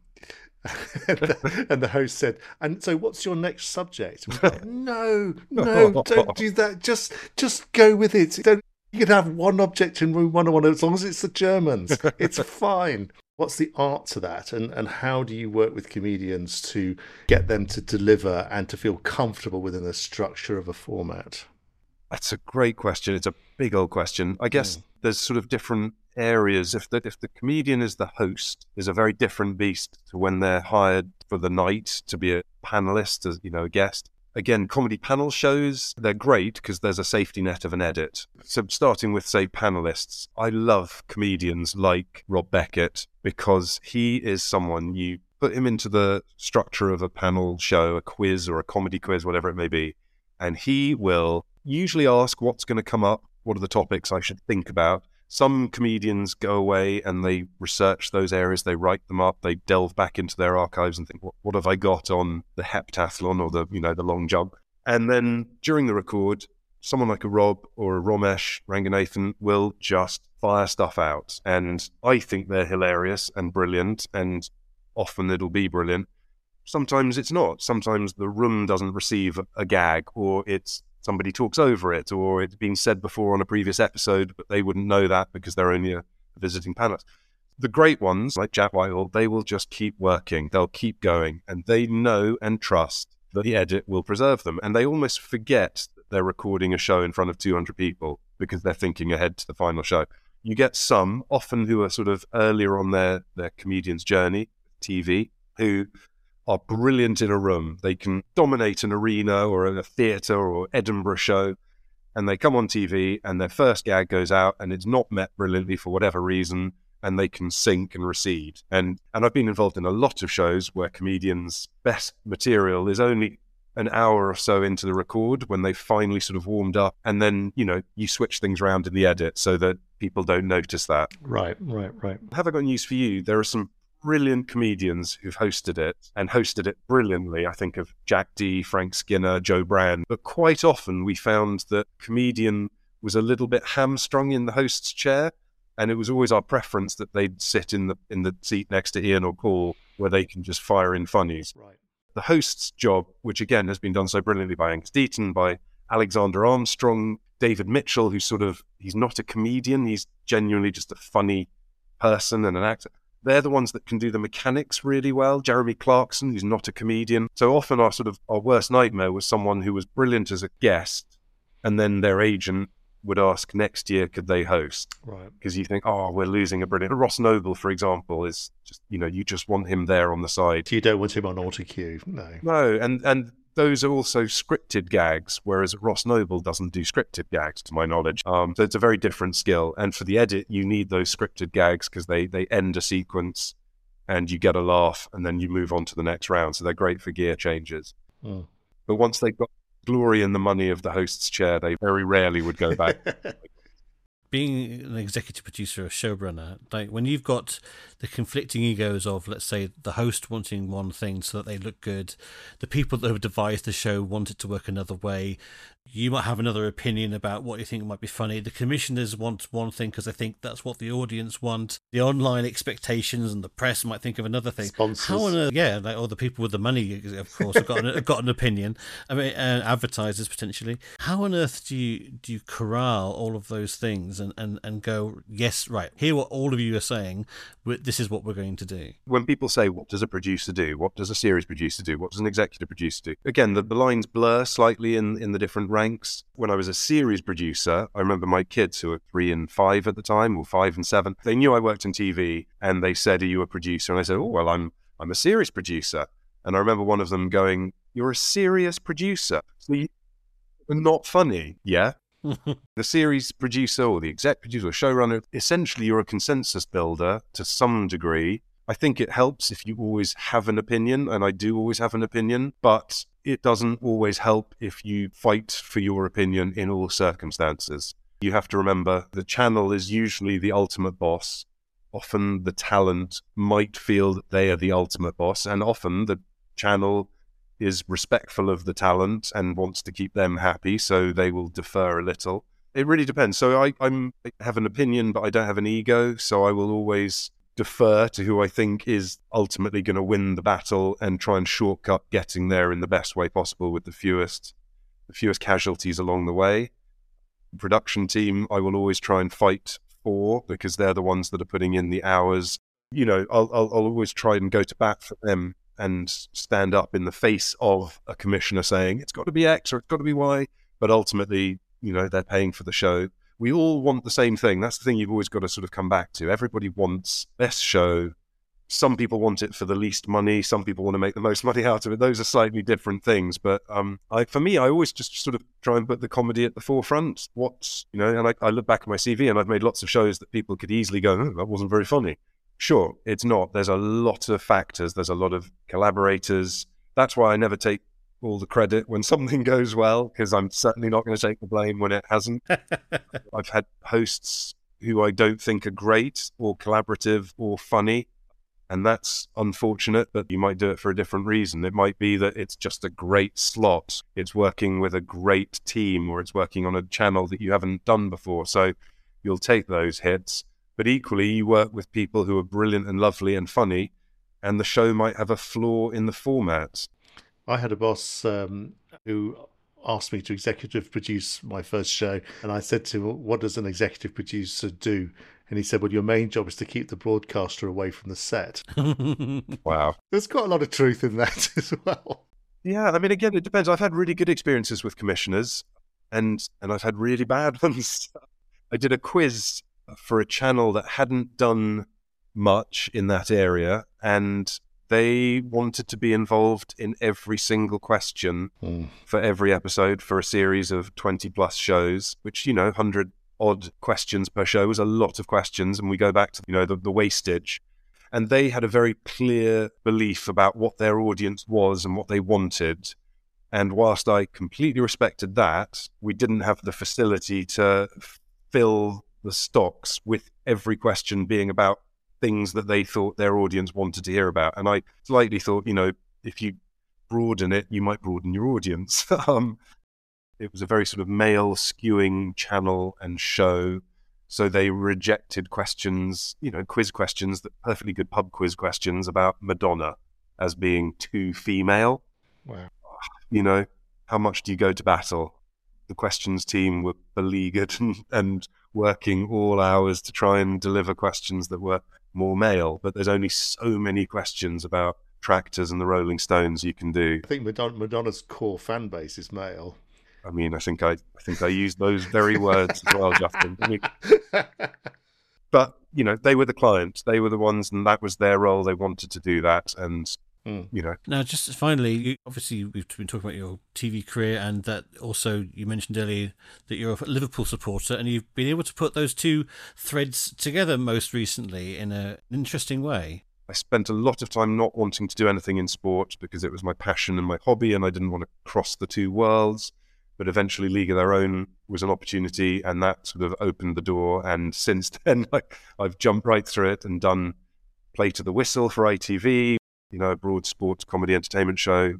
and, the, and, the, host said, "And so, what's your next subject?" Like, no, no, don't do that. Just, just go with it. Don't you can have one object in room 101 as long as it's the Germans. It's fine. What's the art to that? And, and how do you work with comedians to get them to deliver and to feel comfortable within the structure of a format? That's a great question. It's a big old question. I guess mm. there's sort of different areas. If the, if the comedian is the host, is a very different beast to when they're hired for the night to be a panelist, as you know, a guest again, comedy panel shows, they're great because there's a safety net of an edit. So, starting with, say, panelists, I love comedians like Rob Beckett because he is someone you put him into the structure of a panel show, a quiz or a comedy quiz, whatever it may be, and he will usually ask what's going to come up, what are the topics I should think about, some comedians go away and they research those areas, they write them up, they delve back into their archives and think, what, what have I got on the heptathlon or the you know the long jump? And then during the record, someone like a Rob or a Romesh Ranganathan will just fire stuff out, and I think they're hilarious and brilliant, and often it'll be brilliant. Sometimes it's not. Sometimes the room doesn't receive a gag, or it's somebody talks over it or it's been said before on a previous episode, but they wouldn't know that because they're only a visiting panelist. The great ones, like Jack Whitehall, they will just keep working. They'll keep going and they know and trust that the edit will preserve them. And they almost forget that they're recording a show in front of 200 people because they're thinking ahead to the final show. You get some, often who are sort of earlier on their, their comedian's journey, TV, who are brilliant in a room. They can dominate an arena or a theatre or Edinburgh show, and they come on TV and their first gag goes out and it's not met brilliantly for whatever reason, and they can sink and recede. And and I've been involved in a lot of shows where comedians' best material is only an hour or so into the record when they've finally sort of warmed up and then you know you switch things around in the edit so that people don't notice that right right right have i got news for you there are some brilliant comedians who've hosted it and hosted it brilliantly. I think of Jack Dee, Frank Skinner, Jo Brand. But quite often we found that comedian was a little bit hamstrung in the host's chair. And it was always our preference that they'd sit in the in the seat next to Ian or Paul where they can just fire in funnies. Right. The host's job, which again has been done so brilliantly by Angus Deayton, by Alexander Armstrong, David Mitchell, who's sort of he's not a comedian, he's genuinely just a funny person and an actor they're the ones that can do the mechanics really well. Jeremy Clarkson, who's not a comedian. So often our sort of our worst nightmare was someone who was brilliant as a guest, and then their agent would ask next year could they host right because you think oh we're losing a brilliant ross noble for example is just you know you just want him there on the side you don't want him on auto cue no no and and those are also scripted gags, whereas Ross Noble doesn't do scripted gags, to my knowledge. Um, so it's a very different skill. And for the edit, you need those scripted gags because they they end a sequence, and you get a laugh, and then you move on to the next round. So they're great for gear changes. Mm. But once they've got glory and the money of the host's chair, they very rarely would go back. being an executive producer, a showrunner, like when you've got the conflicting egos of, let's say, the host wanting one thing so that they look good, the people that have devised the show want it to work another way, you might have another opinion about what you think might be funny. The commissioners want one thing because they think that's what the audience want. The online expectations and the press might think of another thing. Sponsors. How on earth, yeah, like all the people with the money, of course, have got an, got an opinion. I mean, uh, advertisers potentially. How on earth do you do you corral all of those things and, and, and go, yes, right, hear what all of you are saying. This is what we're going to do. When people say, what does a producer do? What does a series producer do? What does an executive producer do? Again, the, the lines blur slightly in, in the different ranks. When I was a series producer, I remember my kids who were three and five at the time, or five and seven, they knew I worked in TV and they said, Are you a producer? And I said, Oh, well, I'm, I'm a series producer. And I remember one of them going, You're a serious producer. So you, not funny. Yeah. the series producer or the exec producer or showrunner, essentially, you're a consensus builder to some degree. I think it helps if you always have an opinion, and I do always have an opinion, but it doesn't always help if you fight for your opinion in all circumstances. You have to remember the channel is usually the ultimate boss. Often the talent might feel that they are the ultimate boss, and often the channel is respectful of the talent and wants to keep them happy, so they will defer a little. It really depends. So I, I'm, I have an opinion, but I don't have an ego, so I will always defer to who I think is ultimately going to win the battle and try and shortcut getting there in the best way possible with the fewest the fewest casualties along the way. The production team I will always try and fight for because they're the ones that are putting in the hours. You know, I'll, I'll, I'll always try and go to bat for them and stand up in the face of a commissioner saying it's got to be X or it's got to be Y, but ultimately, you know, they're paying for the show. We all want the same thing. That's the thing you've always got to sort of come back to. Everybody wants best show. Some people want it for the least money. Some people want to make the most money out of it. Those are slightly different things. But um, I, for me, I always just sort of try and put the comedy at the forefront. What's you know, and I, I look back at my CV and I've made lots of shows that people could easily go, oh, that wasn't very funny Sure, it's not. There's a lot of factors, there's a lot of collaborators. That's why I never take all the credit when something goes well, because I'm certainly not going to take the blame when it hasn't. I've had hosts who I don't think are great or collaborative or funny. And that's unfortunate, but you might do it for a different reason. It might be that it's just a great slot. It's working with a great team or it's working on a channel that you haven't done before. So you'll take those hits. But equally, you work with people who are brilliant and lovely and funny, and the show might have a flaw in the format. I had a boss um, who asked me to executive produce my first show, and I said to him, "What does an executive producer do?" And he said, "Well, your main job is to keep the broadcaster away from the set." wow, there's quite a lot of truth in that as well. Yeah, I mean, again, it depends. I've had really good experiences with commissioners, and and I've had really bad ones. I did a quiz for a channel that hadn't done much in that area and they wanted to be involved in every single question mm. for every episode for a series of 20 plus shows which you know 100 odd questions per show was a lot of questions and we go back to you know the, the wastage and they had a very clear belief about what their audience was and what they wanted and whilst i completely respected that we didn't have the facility to fill the stocks with every question being about things that they thought their audience wanted to hear about. And I slightly thought, you know, if you broaden it, you might broaden your audience. um, it was a very sort of male skewing channel and show. So they rejected questions, you know, quiz questions, that perfectly good pub quiz questions about Madonna as being too female. Wow. You know, how much do you go to battle? The questions team were beleaguered and, and working all hours to try and deliver questions that were more male, but there's only so many questions about tractors and the Rolling Stones you can do. I think Madonna, Madonna's core fan base is male. I mean, I think I, I think I used those very words as well, Justin. I mean, but you know, they were the clients, they were the ones, and that was their role. They wanted to do that, and Mm. You know. Now, just finally, obviously, we've been talking about your TV career, and that also you mentioned earlier that you're a Liverpool supporter, and you've been able to put those two threads together most recently in a, an interesting way. I spent a lot of time not wanting to do anything in sport because it was my passion and my hobby, and I didn't want to cross the two worlds. But eventually, League of Their Own was an opportunity, and that sort of opened the door. And since then, I, I've jumped right through it and done Play to the Whistle for ITV, you know, broad sports comedy entertainment show.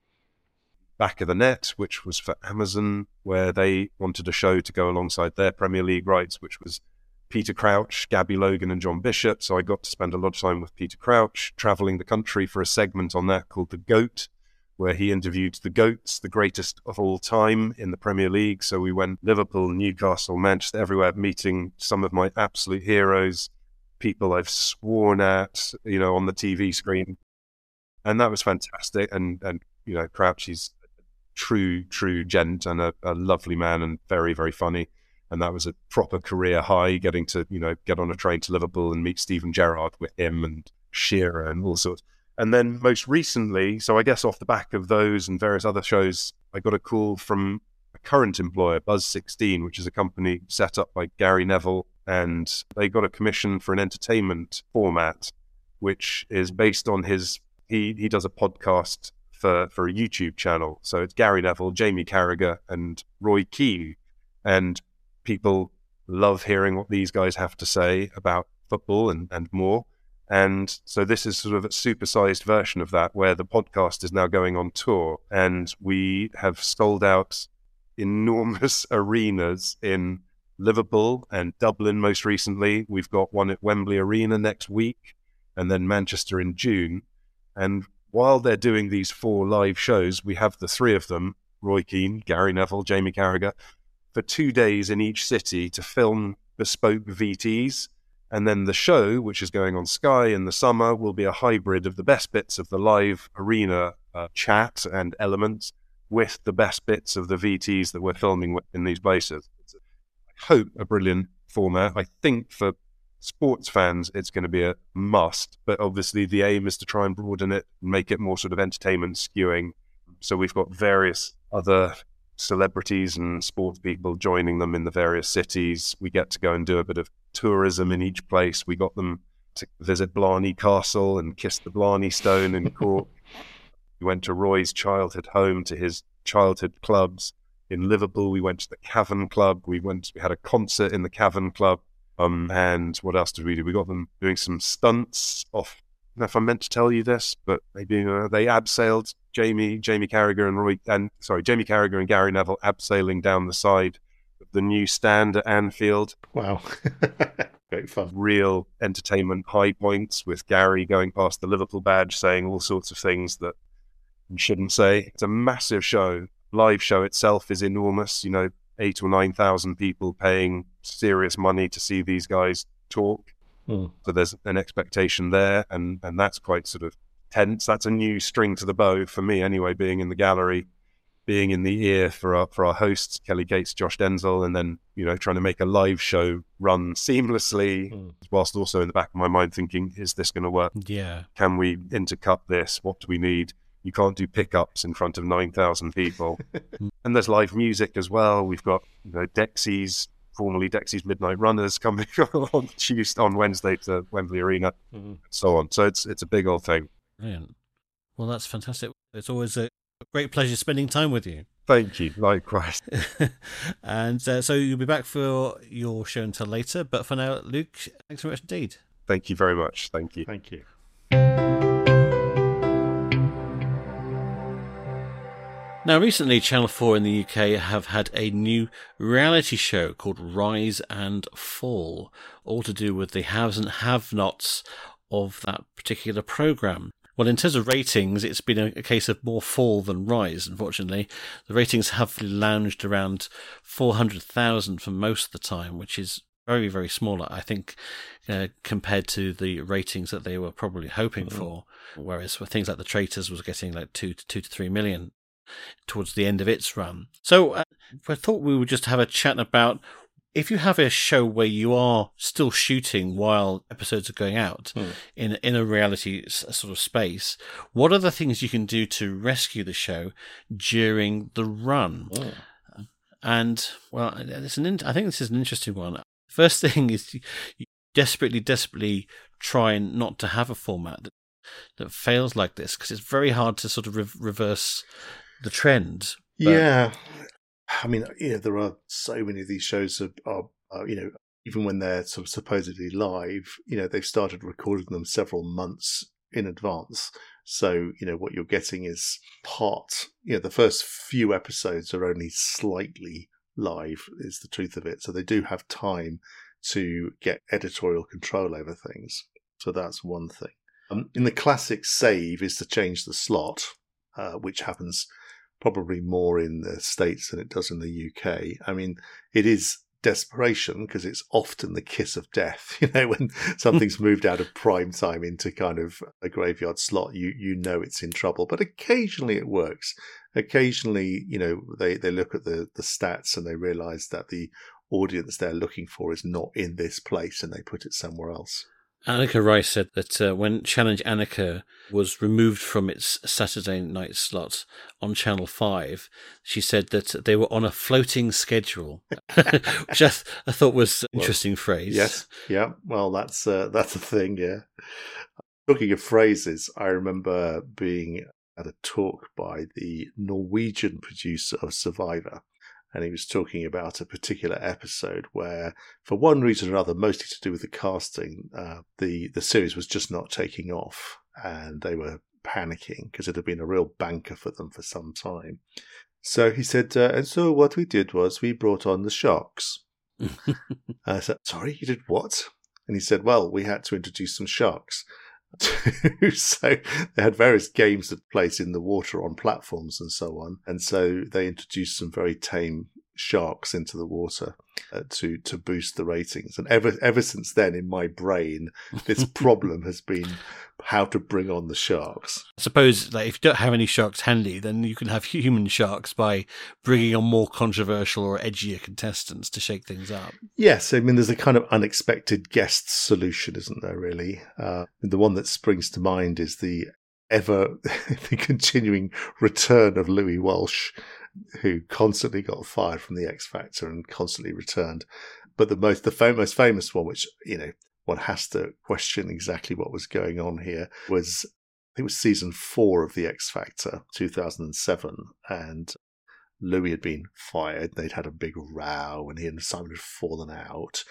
Back of the Net, which was for Amazon, where they wanted a show to go alongside their Premier League rights, which was Peter Crouch, Gabby Logan, and John Bishop. So I got to spend a lot of time with Peter Crouch, traveling the country for a segment on that called The Goat, where he interviewed the GOATs, the greatest of all time in the Premier League. So we went Liverpool, Newcastle, Manchester, everywhere, meeting some of my absolute heroes, people I've sworn at, you know, on the TV screen and that was fantastic. And and you know, Crouch is a true true gent and a, a, lovely man and very very funny. And that was a proper career high, getting to you know get on a train to Liverpool and meet Steven Gerrard with him and Shearer and all sorts. And then most recently, so I guess off the back of those and various other shows, I got a call from a current employer, Buzz 16, which is a company set up by Gary Neville, and they got a commission for an entertainment format, which is based on his. He he does a podcast for for a YouTube channel. So it's Gary Neville, Jamie Carragher, and Roy Keane, and people love hearing what these guys have to say about football and, and more. And so this is sort of a supersized version of that, where the podcast is now going on tour, and we have sold out enormous arenas in Liverpool and Dublin most recently. We've got one at Wembley Arena next week, and then Manchester in June. And while they're doing these four live shows, we have the three of them Roy Keane, Gary Neville, Jamie Carragher for two days in each city to film bespoke VTs. And then the show, which is going on Sky in the summer, will be a hybrid of the best bits of the live arena uh, chat and elements with the best bits of the VTs that we're filming in these places. It's, I hope a brilliant format. I think for sports fans, it's going to be a must. But obviously, the aim is to try and broaden it and make it more sort of entertainment skewing. So we've got various other celebrities and sports people joining them in the various cities. We get to go and do a bit of tourism in each place. We got them to visit Blarney Castle and kiss the Blarney Stone in Cork. we went to Roy's childhood home, to his childhood clubs. In Liverpool, we went to the Cavern Club. We went. We had a concert in the Cavern Club. Um, and what else did we do? We got them doing some stunts off. I don't know if I meant to tell you this, but maybe uh, they abseiled Jamie, Jamie Carragher and Roy, and sorry, Jamie Carragher and Gary Neville abseiling down the side of the new stand at Anfield. Wow, great fun! Real entertainment high points with Gary going past the Liverpool badge, saying all sorts of things that you shouldn't say. It's a massive show. Live show itself is enormous. You know, eight or nine thousand people paying serious money to see these guys talk. Mm. So there's an expectation there, and and that's quite sort of tense. That's a new string to the bow for me, anyway. Being in the gallery, being in the ear for our for our hosts, Kelly Cates, Josh Denzel, and then you know trying to make a live show run seamlessly, mm. whilst also in the back of my mind thinking, is this going to work? Yeah. Can we intercut this? What do we need? You can't do pickups in front of nine thousand people, and there's live music as well. We've got you know Dexys formerly Dexy's Midnight Runners coming on Tuesday on Wednesday to Wembley Arena, mm-hmm. and so on. So it's it's a big old thing. Brilliant. Well, that's fantastic. It's always a great pleasure spending time with you. Thank you. Likewise. and uh, so you'll be back for your show until later. But for now, Luke, thanks very much indeed. Thank you very much. Thank you. Thank you. Now, recently, Channel 4 in the UK have had a new reality show called Rise and Fall, all to do with the haves and have nots of that particular programme. Well, in terms of ratings, it's been a, case of more fall than rise, unfortunately. The ratings have lounged around 400,000 for most of the time, which is very, very small, I think, uh, compared to the ratings that they were probably hoping mm-hmm. for. Whereas for things like The Traitors was getting like two to two to three million towards the end of its run. So uh, I thought we would just have a chat about if you have a show where you are still shooting while episodes are going out hmm. in in a reality sort of space, what are the things you can do to rescue the show during the run? Hmm. And well, it's an I think this is an interesting one. First thing is you desperately, desperately try not to have a format that that fails like this because it's very hard to sort of re- reverse the trend. Yeah, I mean, yeah, there are so many of these shows are, are, are, you know, even when they're sort of supposedly live, you know, they've started recording them several months in advance. So, you know, what you're getting is part, you know, the first few episodes are only slightly live, is the truth of it. So they do have time to get editorial control over things. So that's one thing. Um, in the classic save is to change the slot, uh, which happens probably more in the States than it does in the UK. I mean, it is desperation because it's often the kiss of death. You know, when something's moved out of prime time into kind of a graveyard slot, you you know it's in trouble. But occasionally it works. Occasionally, you know, they, they look at the, the stats and they realize that the audience they're looking for is not in this place and they put it somewhere else. Anneka Rice said that uh, when Challenge Anneka was removed from its Saturday night slot on Channel 5, she said that they were on a floating schedule, which I, th- I, thought was an interesting well, phrase. Yes, yeah. Well, that's uh, that's a thing, yeah. Talking of phrases, I remember being at a talk by the Norwegian producer of Survivor and he was talking about a particular episode where, for one reason or another, mostly to do with the casting, uh, the the series was just not taking off, and they were panicking because it had been a real banker for them for some time. So he said, uh, and so what we did was we brought on the sharks. I said, sorry, you did what? And he said, well, we had to introduce some sharks. so they had various games that place in the water on platforms and so on. And so they introduced some very tame sharks into the water uh, to to boost the ratings. And ever ever since then, in my brain, this problem has been how to bring on the sharks. I suppose like, if you don't have any sharks handy, then you can have human sharks by bringing on more controversial or edgier contestants to shake things up. Yes, I mean there's a kind of unexpected guest solution, isn't there? Really, uh, the one that springs to mind is the ever the continuing return of Louis Walsh who constantly got fired from the X Factor and constantly returned. But the most the most famous one, which you know one has to question exactly what was going on here, was I think it was season four of the X Factor, two thousand and seven, and Louis had been fired. They'd had a big row, and he and Simon had fallen out.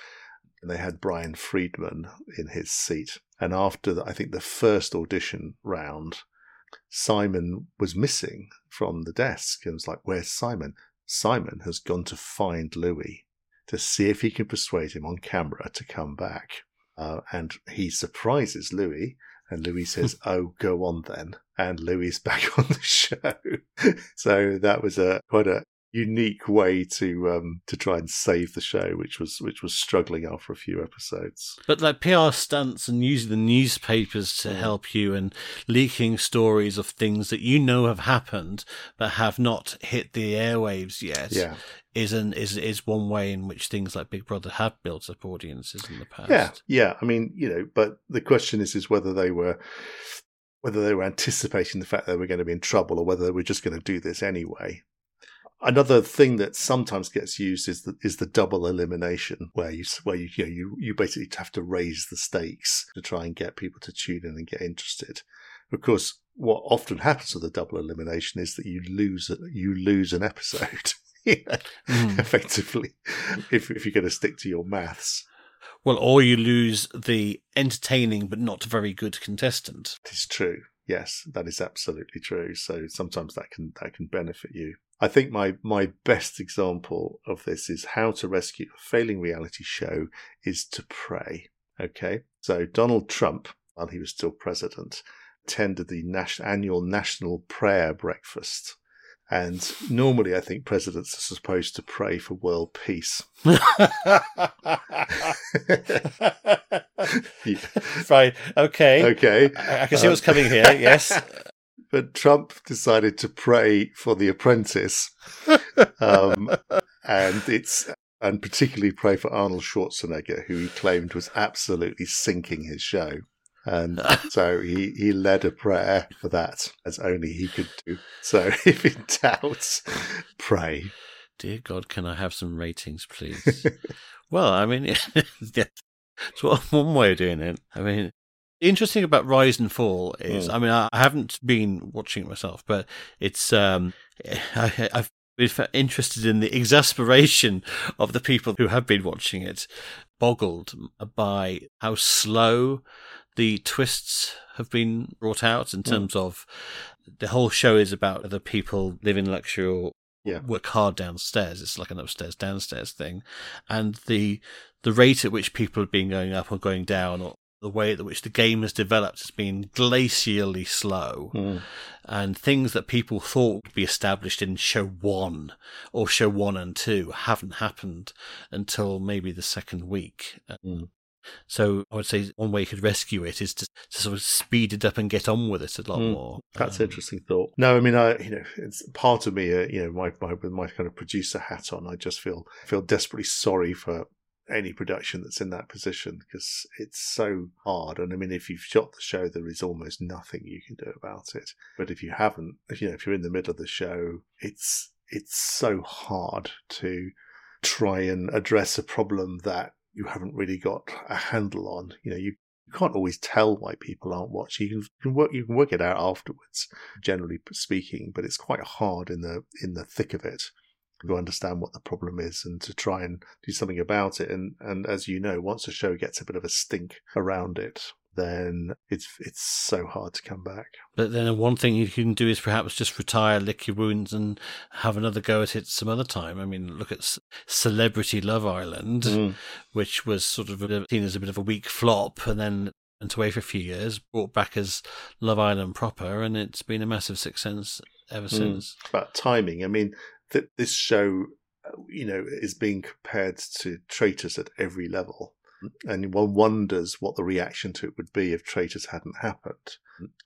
And they had Brian Friedman in his seat. And after, the, I think, the first audition round, Simon was missing from the desk and was like, Where's Simon? Simon has gone to find Louis to see if he can persuade him on camera to come back. Uh, and he surprises Louis, and Louis says, Oh, go on then. And Louis is back on the show. so that was a quite a unique way to um, to try and save the show, which was which was struggling after a few episodes. But like PR stunts and using the newspapers to mm. help you and leaking stories of things that you know have happened but have not hit the airwaves yet. Yeah. Is an is is one way in which things like Big Brother have built up audiences in the past. Yeah, yeah. I mean, you know, but the question is, is whether they were whether they were anticipating the fact that they were going to be in trouble or whether they were just going to do this anyway. Another thing that sometimes gets used is the, is the double elimination, where you where you you, know, you you basically have to raise the stakes to try and get people to tune in and get interested. Of course, what often happens with a double elimination is that you lose you lose an episode. mm. Effectively, if if you're going to stick to your maths. Well, or you lose the entertaining but not very good contestant. It's true. Yes, that is absolutely true. So sometimes that can that can benefit you. I think my my best example of this is how to rescue a failing reality show is to pray. Okay, so Donald Trump, while he was still president, attended the nas- annual national prayer breakfast. And normally, I think presidents are supposed to pray for world peace. yeah. Right. Okay. Okay. I, I can see what's coming here. Yes. but Trump decided to pray for The Apprentice, um, and it's and particularly pray for Arnold Schwarzenegger, who he claimed was absolutely sinking his show. And so he, he led a prayer for that, as only he could do. So if in doubt, pray. Dear God, can I have some ratings, please? well, I mean, it's one way of doing it. I mean, interesting about Rise and Fall is, mm. I mean, I, haven't been watching it myself, but it's um, I, I've been interested in the exasperation of the people who have been watching it, boggled by how slow the twists have been brought out in mm. terms mm. of the whole show is about the people live in luxury or yeah. work hard downstairs. It's like an upstairs downstairs thing, and the the rate at which people have been going up or going down, or the way at which the game has developed has been glacially slow. Mm. And things that people thought would be established in show one or show one and two haven't happened until maybe the second week. Mm. So I would say one way you could rescue it is to, to, sort of speed it up and get on with it a lot mm, more. That's um, interesting thought. No, I mean, I you know, it's part of me, uh, you know, my, my with my kind of producer hat on, I just feel feel desperately sorry for any production that's in that position because it's so hard. And I mean, if you've shot the show, there is almost nothing you can do about it. But if you haven't, if you know, if you're in the middle of the show, it's it's so hard to try and address a problem that you haven't really got a handle on. You know, you you can't always tell why people aren't watching. You can work you can work it out afterwards, generally speaking, but it's quite hard in the in the thick of it to understand what the problem is and to try and do something about it. And and as you know, once a show gets a bit of a stink around it, then it's it's so hard to come back. But then one thing you can do is perhaps just retire, lick your wounds, and have another go at it some other time. I mean, look at Celebrity Love Island, mm. which was sort of seen as a bit of a weak flop, and then went away for a few years, brought back as Love Island proper, and it's been a massive success ever mm. since. About timing, I mean, th- this show, you know, is being compared to Traitors at every level and one wonders what the reaction to it would be if Traitors hadn't happened.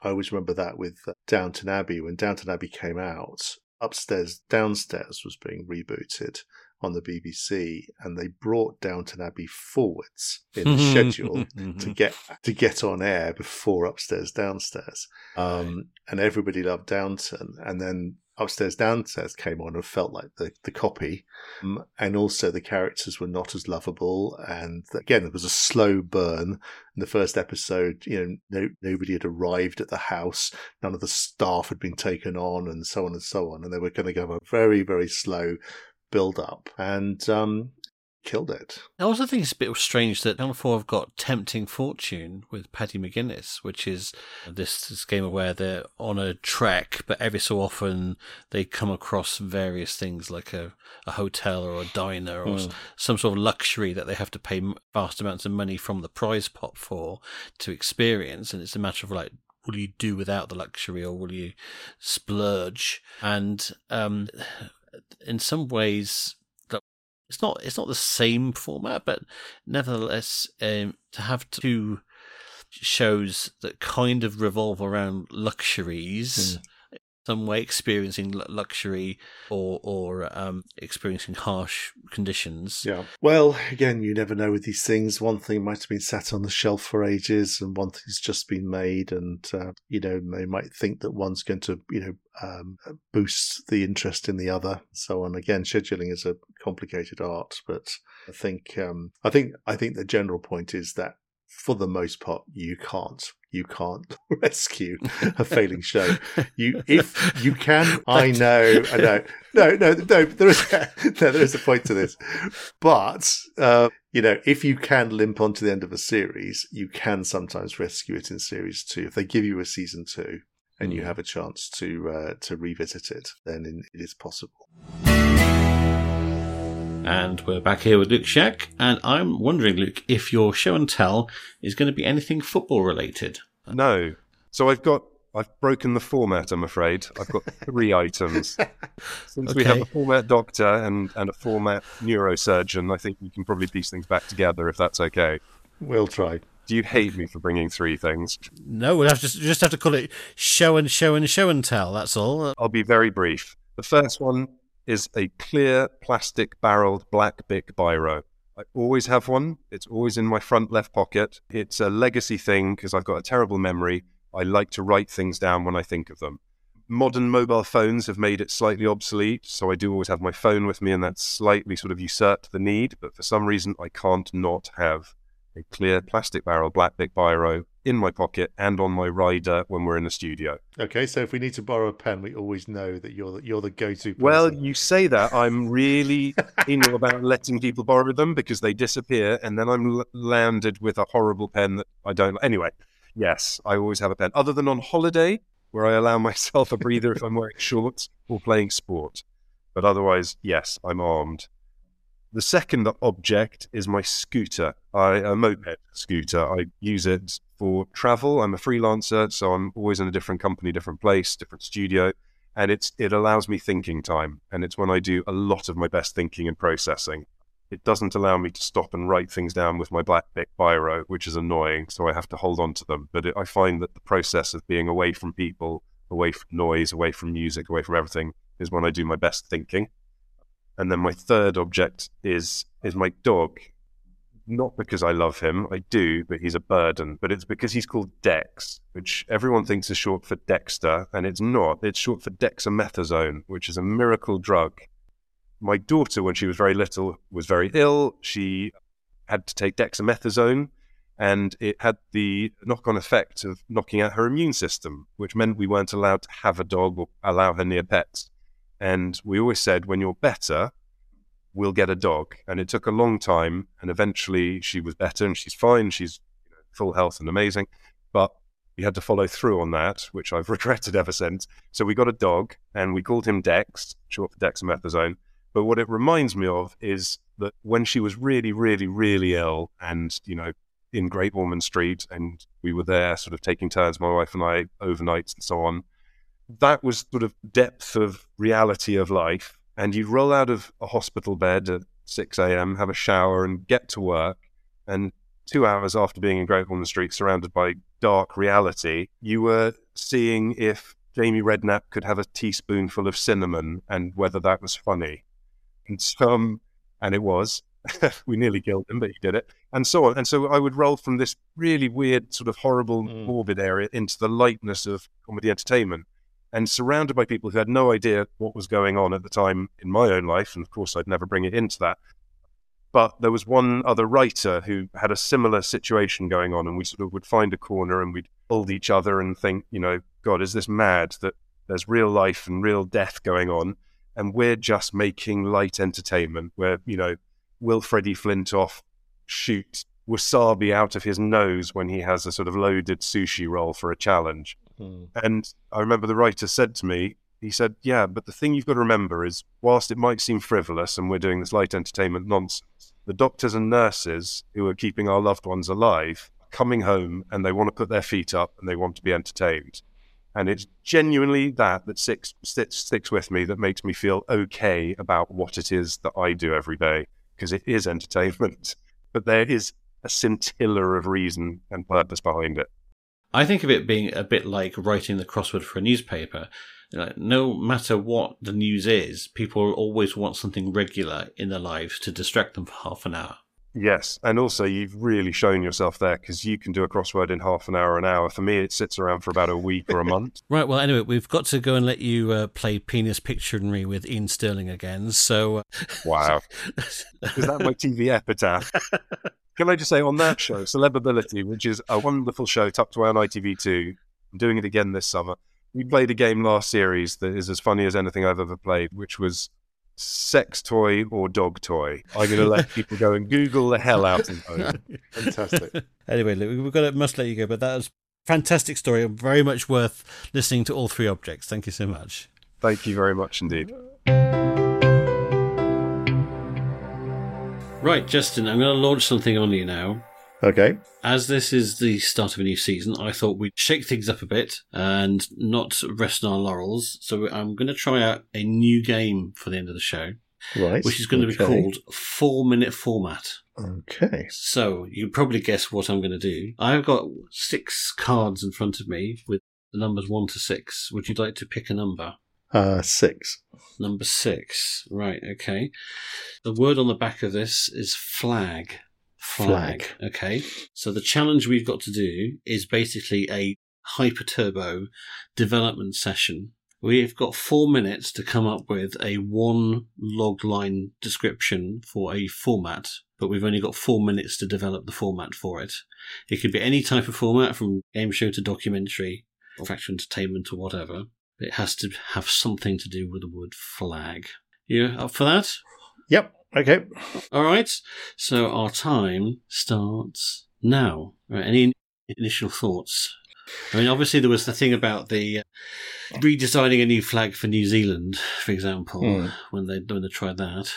I always remember that with uh, Downton Abbey. When Downton Abbey came out, Upstairs Downstairs was being rebooted on the BBC, and they brought Downton Abbey forwards in the schedule to get to get on air before Upstairs Downstairs. Um, and everybody loved Downton, and then upstairs downstairs came on and felt like the, the copy. Um, and also the characters were not as lovable. And again it was a slow burn. In the first episode you know no, nobody had arrived at the house. None of the staff had been taken on and so on and so on. And they were going to go a very very slow build up and um, killed it. I also think it's a bit strange that Channel 4 have got Tempting Fortune with Paddy McGuinness, which is this, this game where they're on a trek, but every so often they come across various things like a, a hotel or a diner or mm. some sort of luxury that they have to pay vast amounts of money from the prize pot for to experience. And it's a matter of like, will you do without the luxury or will you splurge? And um, in some ways, it's not it's not the same format, but nevertheless, um, to have two shows that kind of revolve around luxuries. Mm some way experiencing luxury or or um, experiencing harsh conditions. Yeah. Well, again, you never know with these things. One thing might have been sat on the shelf for ages, and one thing's just been made, and uh, you know they might think that one's going to you know um, boost the interest in the other, so on. Again, scheduling is a complicated art, but I think um, I think I think the general point is that for the most part, you can't you can't rescue a failing show. You, if you can, I know, I know. No, no, no. There is, no, there is a point to this. But uh, you know, if you can limp on to the end of a series, you can sometimes rescue it in series two. If they give you a season two and you hmm. have a chance to uh, to revisit it, then it is possible. And we're back here with Luke Shiach, and I'm wondering, Luke, if your show and tell is going to be anything football related. No. So I've got I've broken the format, I'm afraid. I've got three items. Since okay. we have a format doctor and, and a format neurosurgeon, I think we can probably piece things back together if that's okay. We'll try. Do you hate me for bringing three things? No, we'll have to just have to call it show and show and show and tell. That's all. I'll be very brief. The first one is a clear plastic barreled black Bic biro. I always have one. It's always in my front left pocket. It's a legacy thing because I've got a terrible memory. I like to write things down when I think of them. Modern mobile phones have made it slightly obsolete, so I do always have my phone with me, and that's slightly sort of usurped the need. But for some reason, I can't not have a clear plastic barrel black Bic biro in my pocket and on my rider when we're in the studio. Okay, so if we need to borrow a pen, we always know that you're the, you're the go-to. Person. Well, you say that I'm really anal about letting people borrow them because they disappear, and then I'm l- landed with a horrible pen that I don't. Anyway, yes, I always have a pen. Other than on holiday, where I allow myself a breather if I'm wearing shorts or playing sport, but otherwise, yes, I'm armed. The second object is my scooter, I, a moped scooter. I use it for travel. I'm a freelancer, so I'm always in a different company, different place, different studio, and it's it allows me thinking time, and it's when I do a lot of my best thinking and processing. It doesn't allow me to stop and write things down with my black Bic biro, which is annoying. So I have to hold on to them. But it, I find that the process of being away from people, away from noise, away from music, away from everything, is when I do my best thinking. And then my third object is is my dog, not because I love him, I do, but he's a burden. But it's because he's called Dex, which everyone thinks is short for Dexter, and it's not. It's short for dexamethasone, which is a miracle drug. My daughter, when she was very little, was very ill. She had to take dexamethasone, and it had the knock on effect of knocking out her immune system, which meant we weren't allowed to have a dog or allow her near pets. And we always said, when you're better, we'll get a dog. And it took a long time. And eventually she was better and she's fine. She's you know, full health and amazing. But we had to follow through on that, which I've regretted ever since. So we got a dog and we called him Dex, short for dexamethasone. But what it reminds me of is that when she was really, really, really ill and, you know, in Great Ormond Street and we were there sort of taking turns, my wife and I, overnights and so on, that was sort of depth of reality of life and you'd roll out of a hospital bed at 6 a.m., have a shower, and get to work. And two hours after being in Great Ormond Street, surrounded by dark reality, you were seeing if Jamie Redknapp could have a teaspoonful of cinnamon and whether that was funny. And some, and it was. we nearly killed him, but he did it, and so on. And so I would roll from this really weird, sort of horrible, mm. morbid area into the lightness of comedy entertainment and surrounded by people who had no idea what was going on at the time in my own life. And of course, I'd never bring it into that. But there was one other writer who had a similar situation going on, and we sort of would find a corner and we'd hold each other and think, you know, God, is this mad that there's real life and real death going on? And we're just making light entertainment where, you know, will Freddie Flintoff shoot wasabi out of his nose when he has a sort of loaded sushi roll for a challenge? Mm. And I remember the writer said to me, he said, Yeah, but the thing you've got to remember is, whilst it might seem frivolous and we're doing this light entertainment nonsense, the doctors and nurses who are keeping our loved ones alive are coming home and they want to put their feet up and they want to be entertained. And it's genuinely that that sticks, sticks, sticks with me that makes me feel okay about what it is that I do every day, because it is entertainment. But there is a scintilla of reason and purpose behind it. I think of it being a bit like writing the crossword for a newspaper. no matter what the news is, people always want something regular in their lives to distract them for half an hour. Yes, and also you've really shown yourself there because you can do a crossword in half an hour, an hour. For me, it sits around for about a week or a month. right. Well, anyway, we've got to go and let you uh, play Penis Pictionary with Iain Stirling again. So, uh... wow, is that my TV epitaph? Can I just say on that show, Celebability, which is a wonderful show tucked away on ITV2, I'm doing it again this summer. We played a game last series that is as funny as anything I've ever played, which was sex toy or dog toy. I'm going to let people go and Google the hell out of it. Fantastic. Anyway, we've got to must let you go, but that was fantastic story. Very much worth listening to all three objects. Thank you so much. Thank you very much indeed. Right, Justin, I'm going to launch something on you now. Okay. As this is the start of a new season, I thought we'd shake things up a bit and not rest on our laurels. So I'm going to try out a new game for the end of the show. Right. Which is going okay. to be called Four Minute Format. Okay. So you probably guess what I'm going to do. I've got six cards in front of me with the numbers one to six. Would you like to pick a number? Uh, six. Number six. Right, okay. The word on the back of this is flag. Flag. flag. Okay. So the challenge we've got to do is basically a hyper turbo development session. We've got four minutes to come up with a one log line description for a format, but we've only got four minutes to develop the format for it. It could be any type of format from game show to documentary, or factual entertainment or whatever. It has to have something to do with the word flag. You up for that? Yep. Okay. All right. So our time starts now. Right, any initial thoughts? I mean, obviously there was the thing about the uh, redesigning a new flag for New Zealand, for example, mm. when they when they tried that.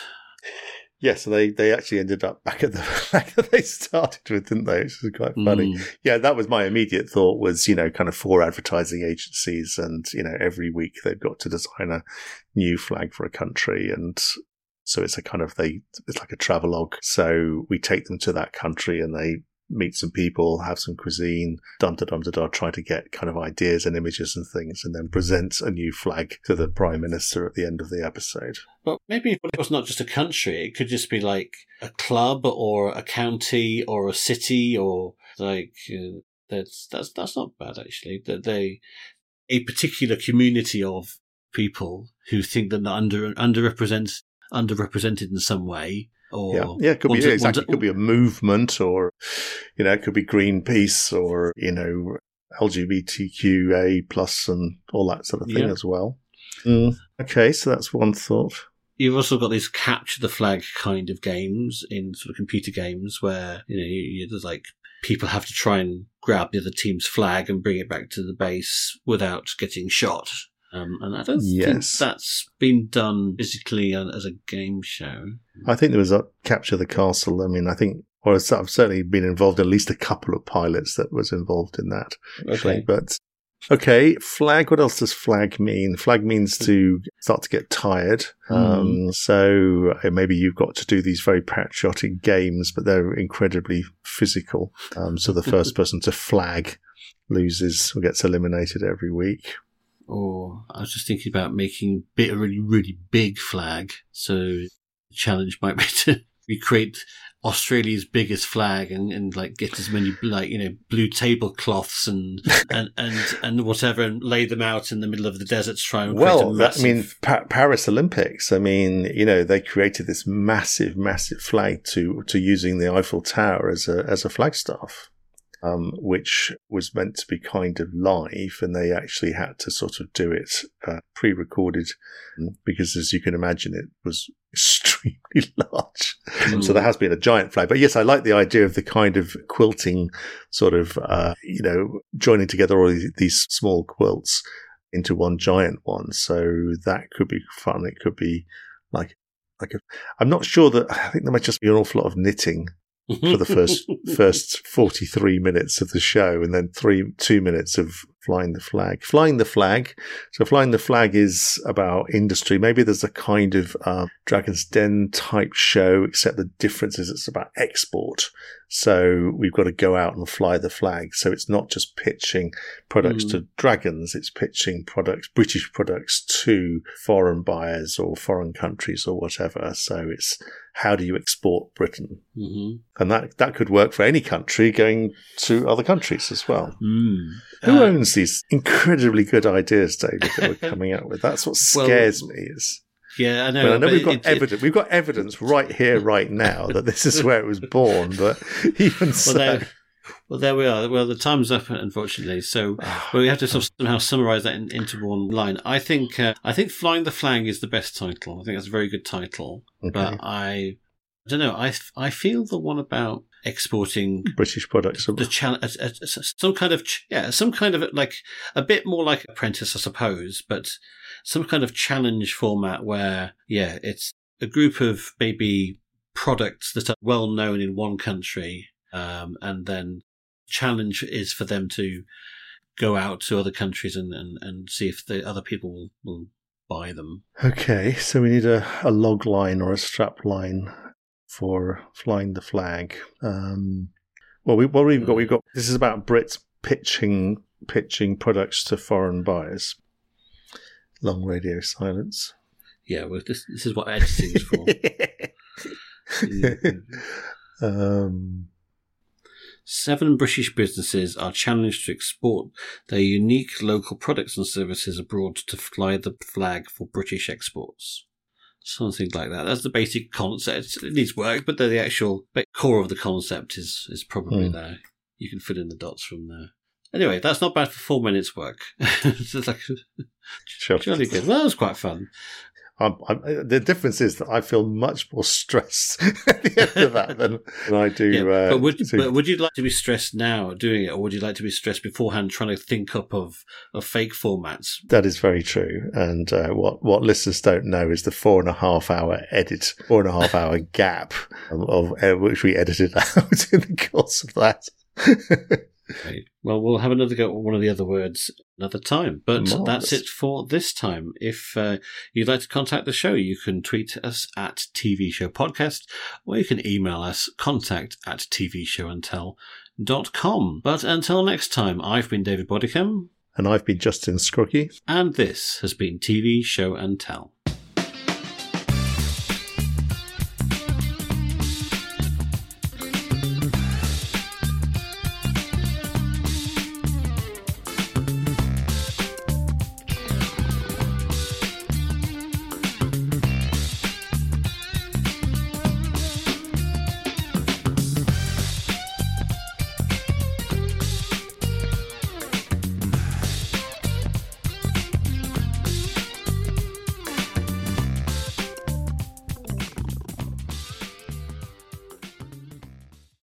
Yeah, so they, they actually ended up back at the flag that they started with, didn't they? Which is quite funny. Mm. Yeah, that was my immediate thought was, you know, kind of four advertising agencies and, you know, every week they've got to design a new flag for a country. And so it's a kind of, they, it's like a travelogue. So we take them to that country and they meet some people, have some cuisine, dum da dum da da, try to get kind of ideas and images and things, and then present a new flag to the prime minister at the end of the episode. But maybe it was not just a country; it could just be like a club or a county or a city or like uh, that's that's that's not bad actually. That they a particular community of people who think that they're under underrepresented underrepresented in some way or yeah, yeah, it could be to, exactly. It could be a movement, or you know, it could be Greenpeace, or you know, LGBTQA plus and all that sort of thing yeah. as well. Mm. Okay, so that's one thought. You've also got these capture the flag kind of games in sort of computer games where you know you, you, there's like people have to try and grab the other team's flag and bring it back to the base without getting shot. Um, and I don't yes. think that's been done physically as a game show. I think there was a Capture the Castle. I mean, I think, or I've certainly been involved in at least a couple of pilots that was involved in that. Actually. Okay. But okay, flag. What else does flag mean? Flag means to start to get tired. Mm. Um, so uh, maybe you've got to do these very patriotic games, but they're incredibly physical. Um, so the first person to flag loses or gets eliminated every week. Or I was just thinking about making a really, really big flag. So the challenge might be to recreate Australia's biggest flag and, and like get as many like you know blue tablecloths and and and and whatever and lay them out in the middle of the desert to try and well massive... I mean pa- Paris Olympics I mean you know they created this massive massive flag to to using the Eiffel Tower as a as a flagstaff um, which was meant to be kind of live, and they actually had to sort of do it uh, pre-recorded um, because, as you can imagine, it was extremely large. Mm. So there has been a giant flag. But yes, I like the idea of the kind of quilting, sort of, uh, you know, joining together all these small quilts into one giant one. So that could be fun. It could be like like a, I'm not sure that I think there might just be an awful lot of knitting for the first first 43 minutes of the show and then three two minutes of flying the flag. Flying the flag. So flying the flag is about industry. Maybe there's a kind of uh, dragon's den type show except the difference is it's about export so we've got to go out and fly the flag so it's not just pitching products mm. to dragons it's pitching products british products to foreign buyers or foreign countries or whatever so it's how do you export Britain? Mm-hmm. And that, that could work for any country going to other countries as well. Mm. Who uh, owns these incredibly good ideas, David, that we're coming out with? That's what scares well, me. Is yeah, I know. I know we've got it, evidence. It, we've got evidence right here, right now, that this is where it was born. But even well, so, well, there we are. Well, the time's up, unfortunately. So well, we have to sort of somehow summarise that in, into one line. I think uh, I think "Flying the Flag" is the best title. I think that's a very good title. Okay. But I, I don't know. I I feel the one about exporting British products, the challenge, some kind of yeah, some kind of like a bit more like Apprentice, I suppose, but some kind of challenge format where yeah, it's a group of maybe products that are well known in one country um, and then challenge is for them to go out to other countries and, and, and see if the other people will, will buy them. Okay, so we need a, a log line or a strap line for flying the flag. Um, well, we, what we've got, we've got. This is about Brits pitching pitching products to foreign buyers. Long radio silence. Yeah, well, this this is what editing is for. um, Seven British businesses are challenged to export their unique local products and services abroad to fly the flag for British exports. Something like that. That's the basic concept. It needs work, but the actual core of the concept is, is probably mm. there. You can fill in the dots from there. Anyway, that's not bad for four minutes work. it's like, sure. jolly good. Well, that was quite fun. I'm, I'm, the difference is that I feel much more stressed at the end of that than, than I do. Yeah, uh, but, would, to... but would you like to be stressed now doing it, or would you like to be stressed beforehand trying to think up of, of fake formats? That is very true. And uh, what what listeners don't know is the four and a half hour edit, four and a half hour gap of, of uh, which we edited out in the course of that. Okay. Well, we'll have another go at one of the other words another time. But Marvelous. that's it for this time. If uh, you'd like to contact the show, you can tweet us at TV Show Podcast, or you can email us contact at tvshowandtell.com. But until next time, I've been David Bodycombe. And I've been Justin Scroggie. And this has been TV Show and Tell.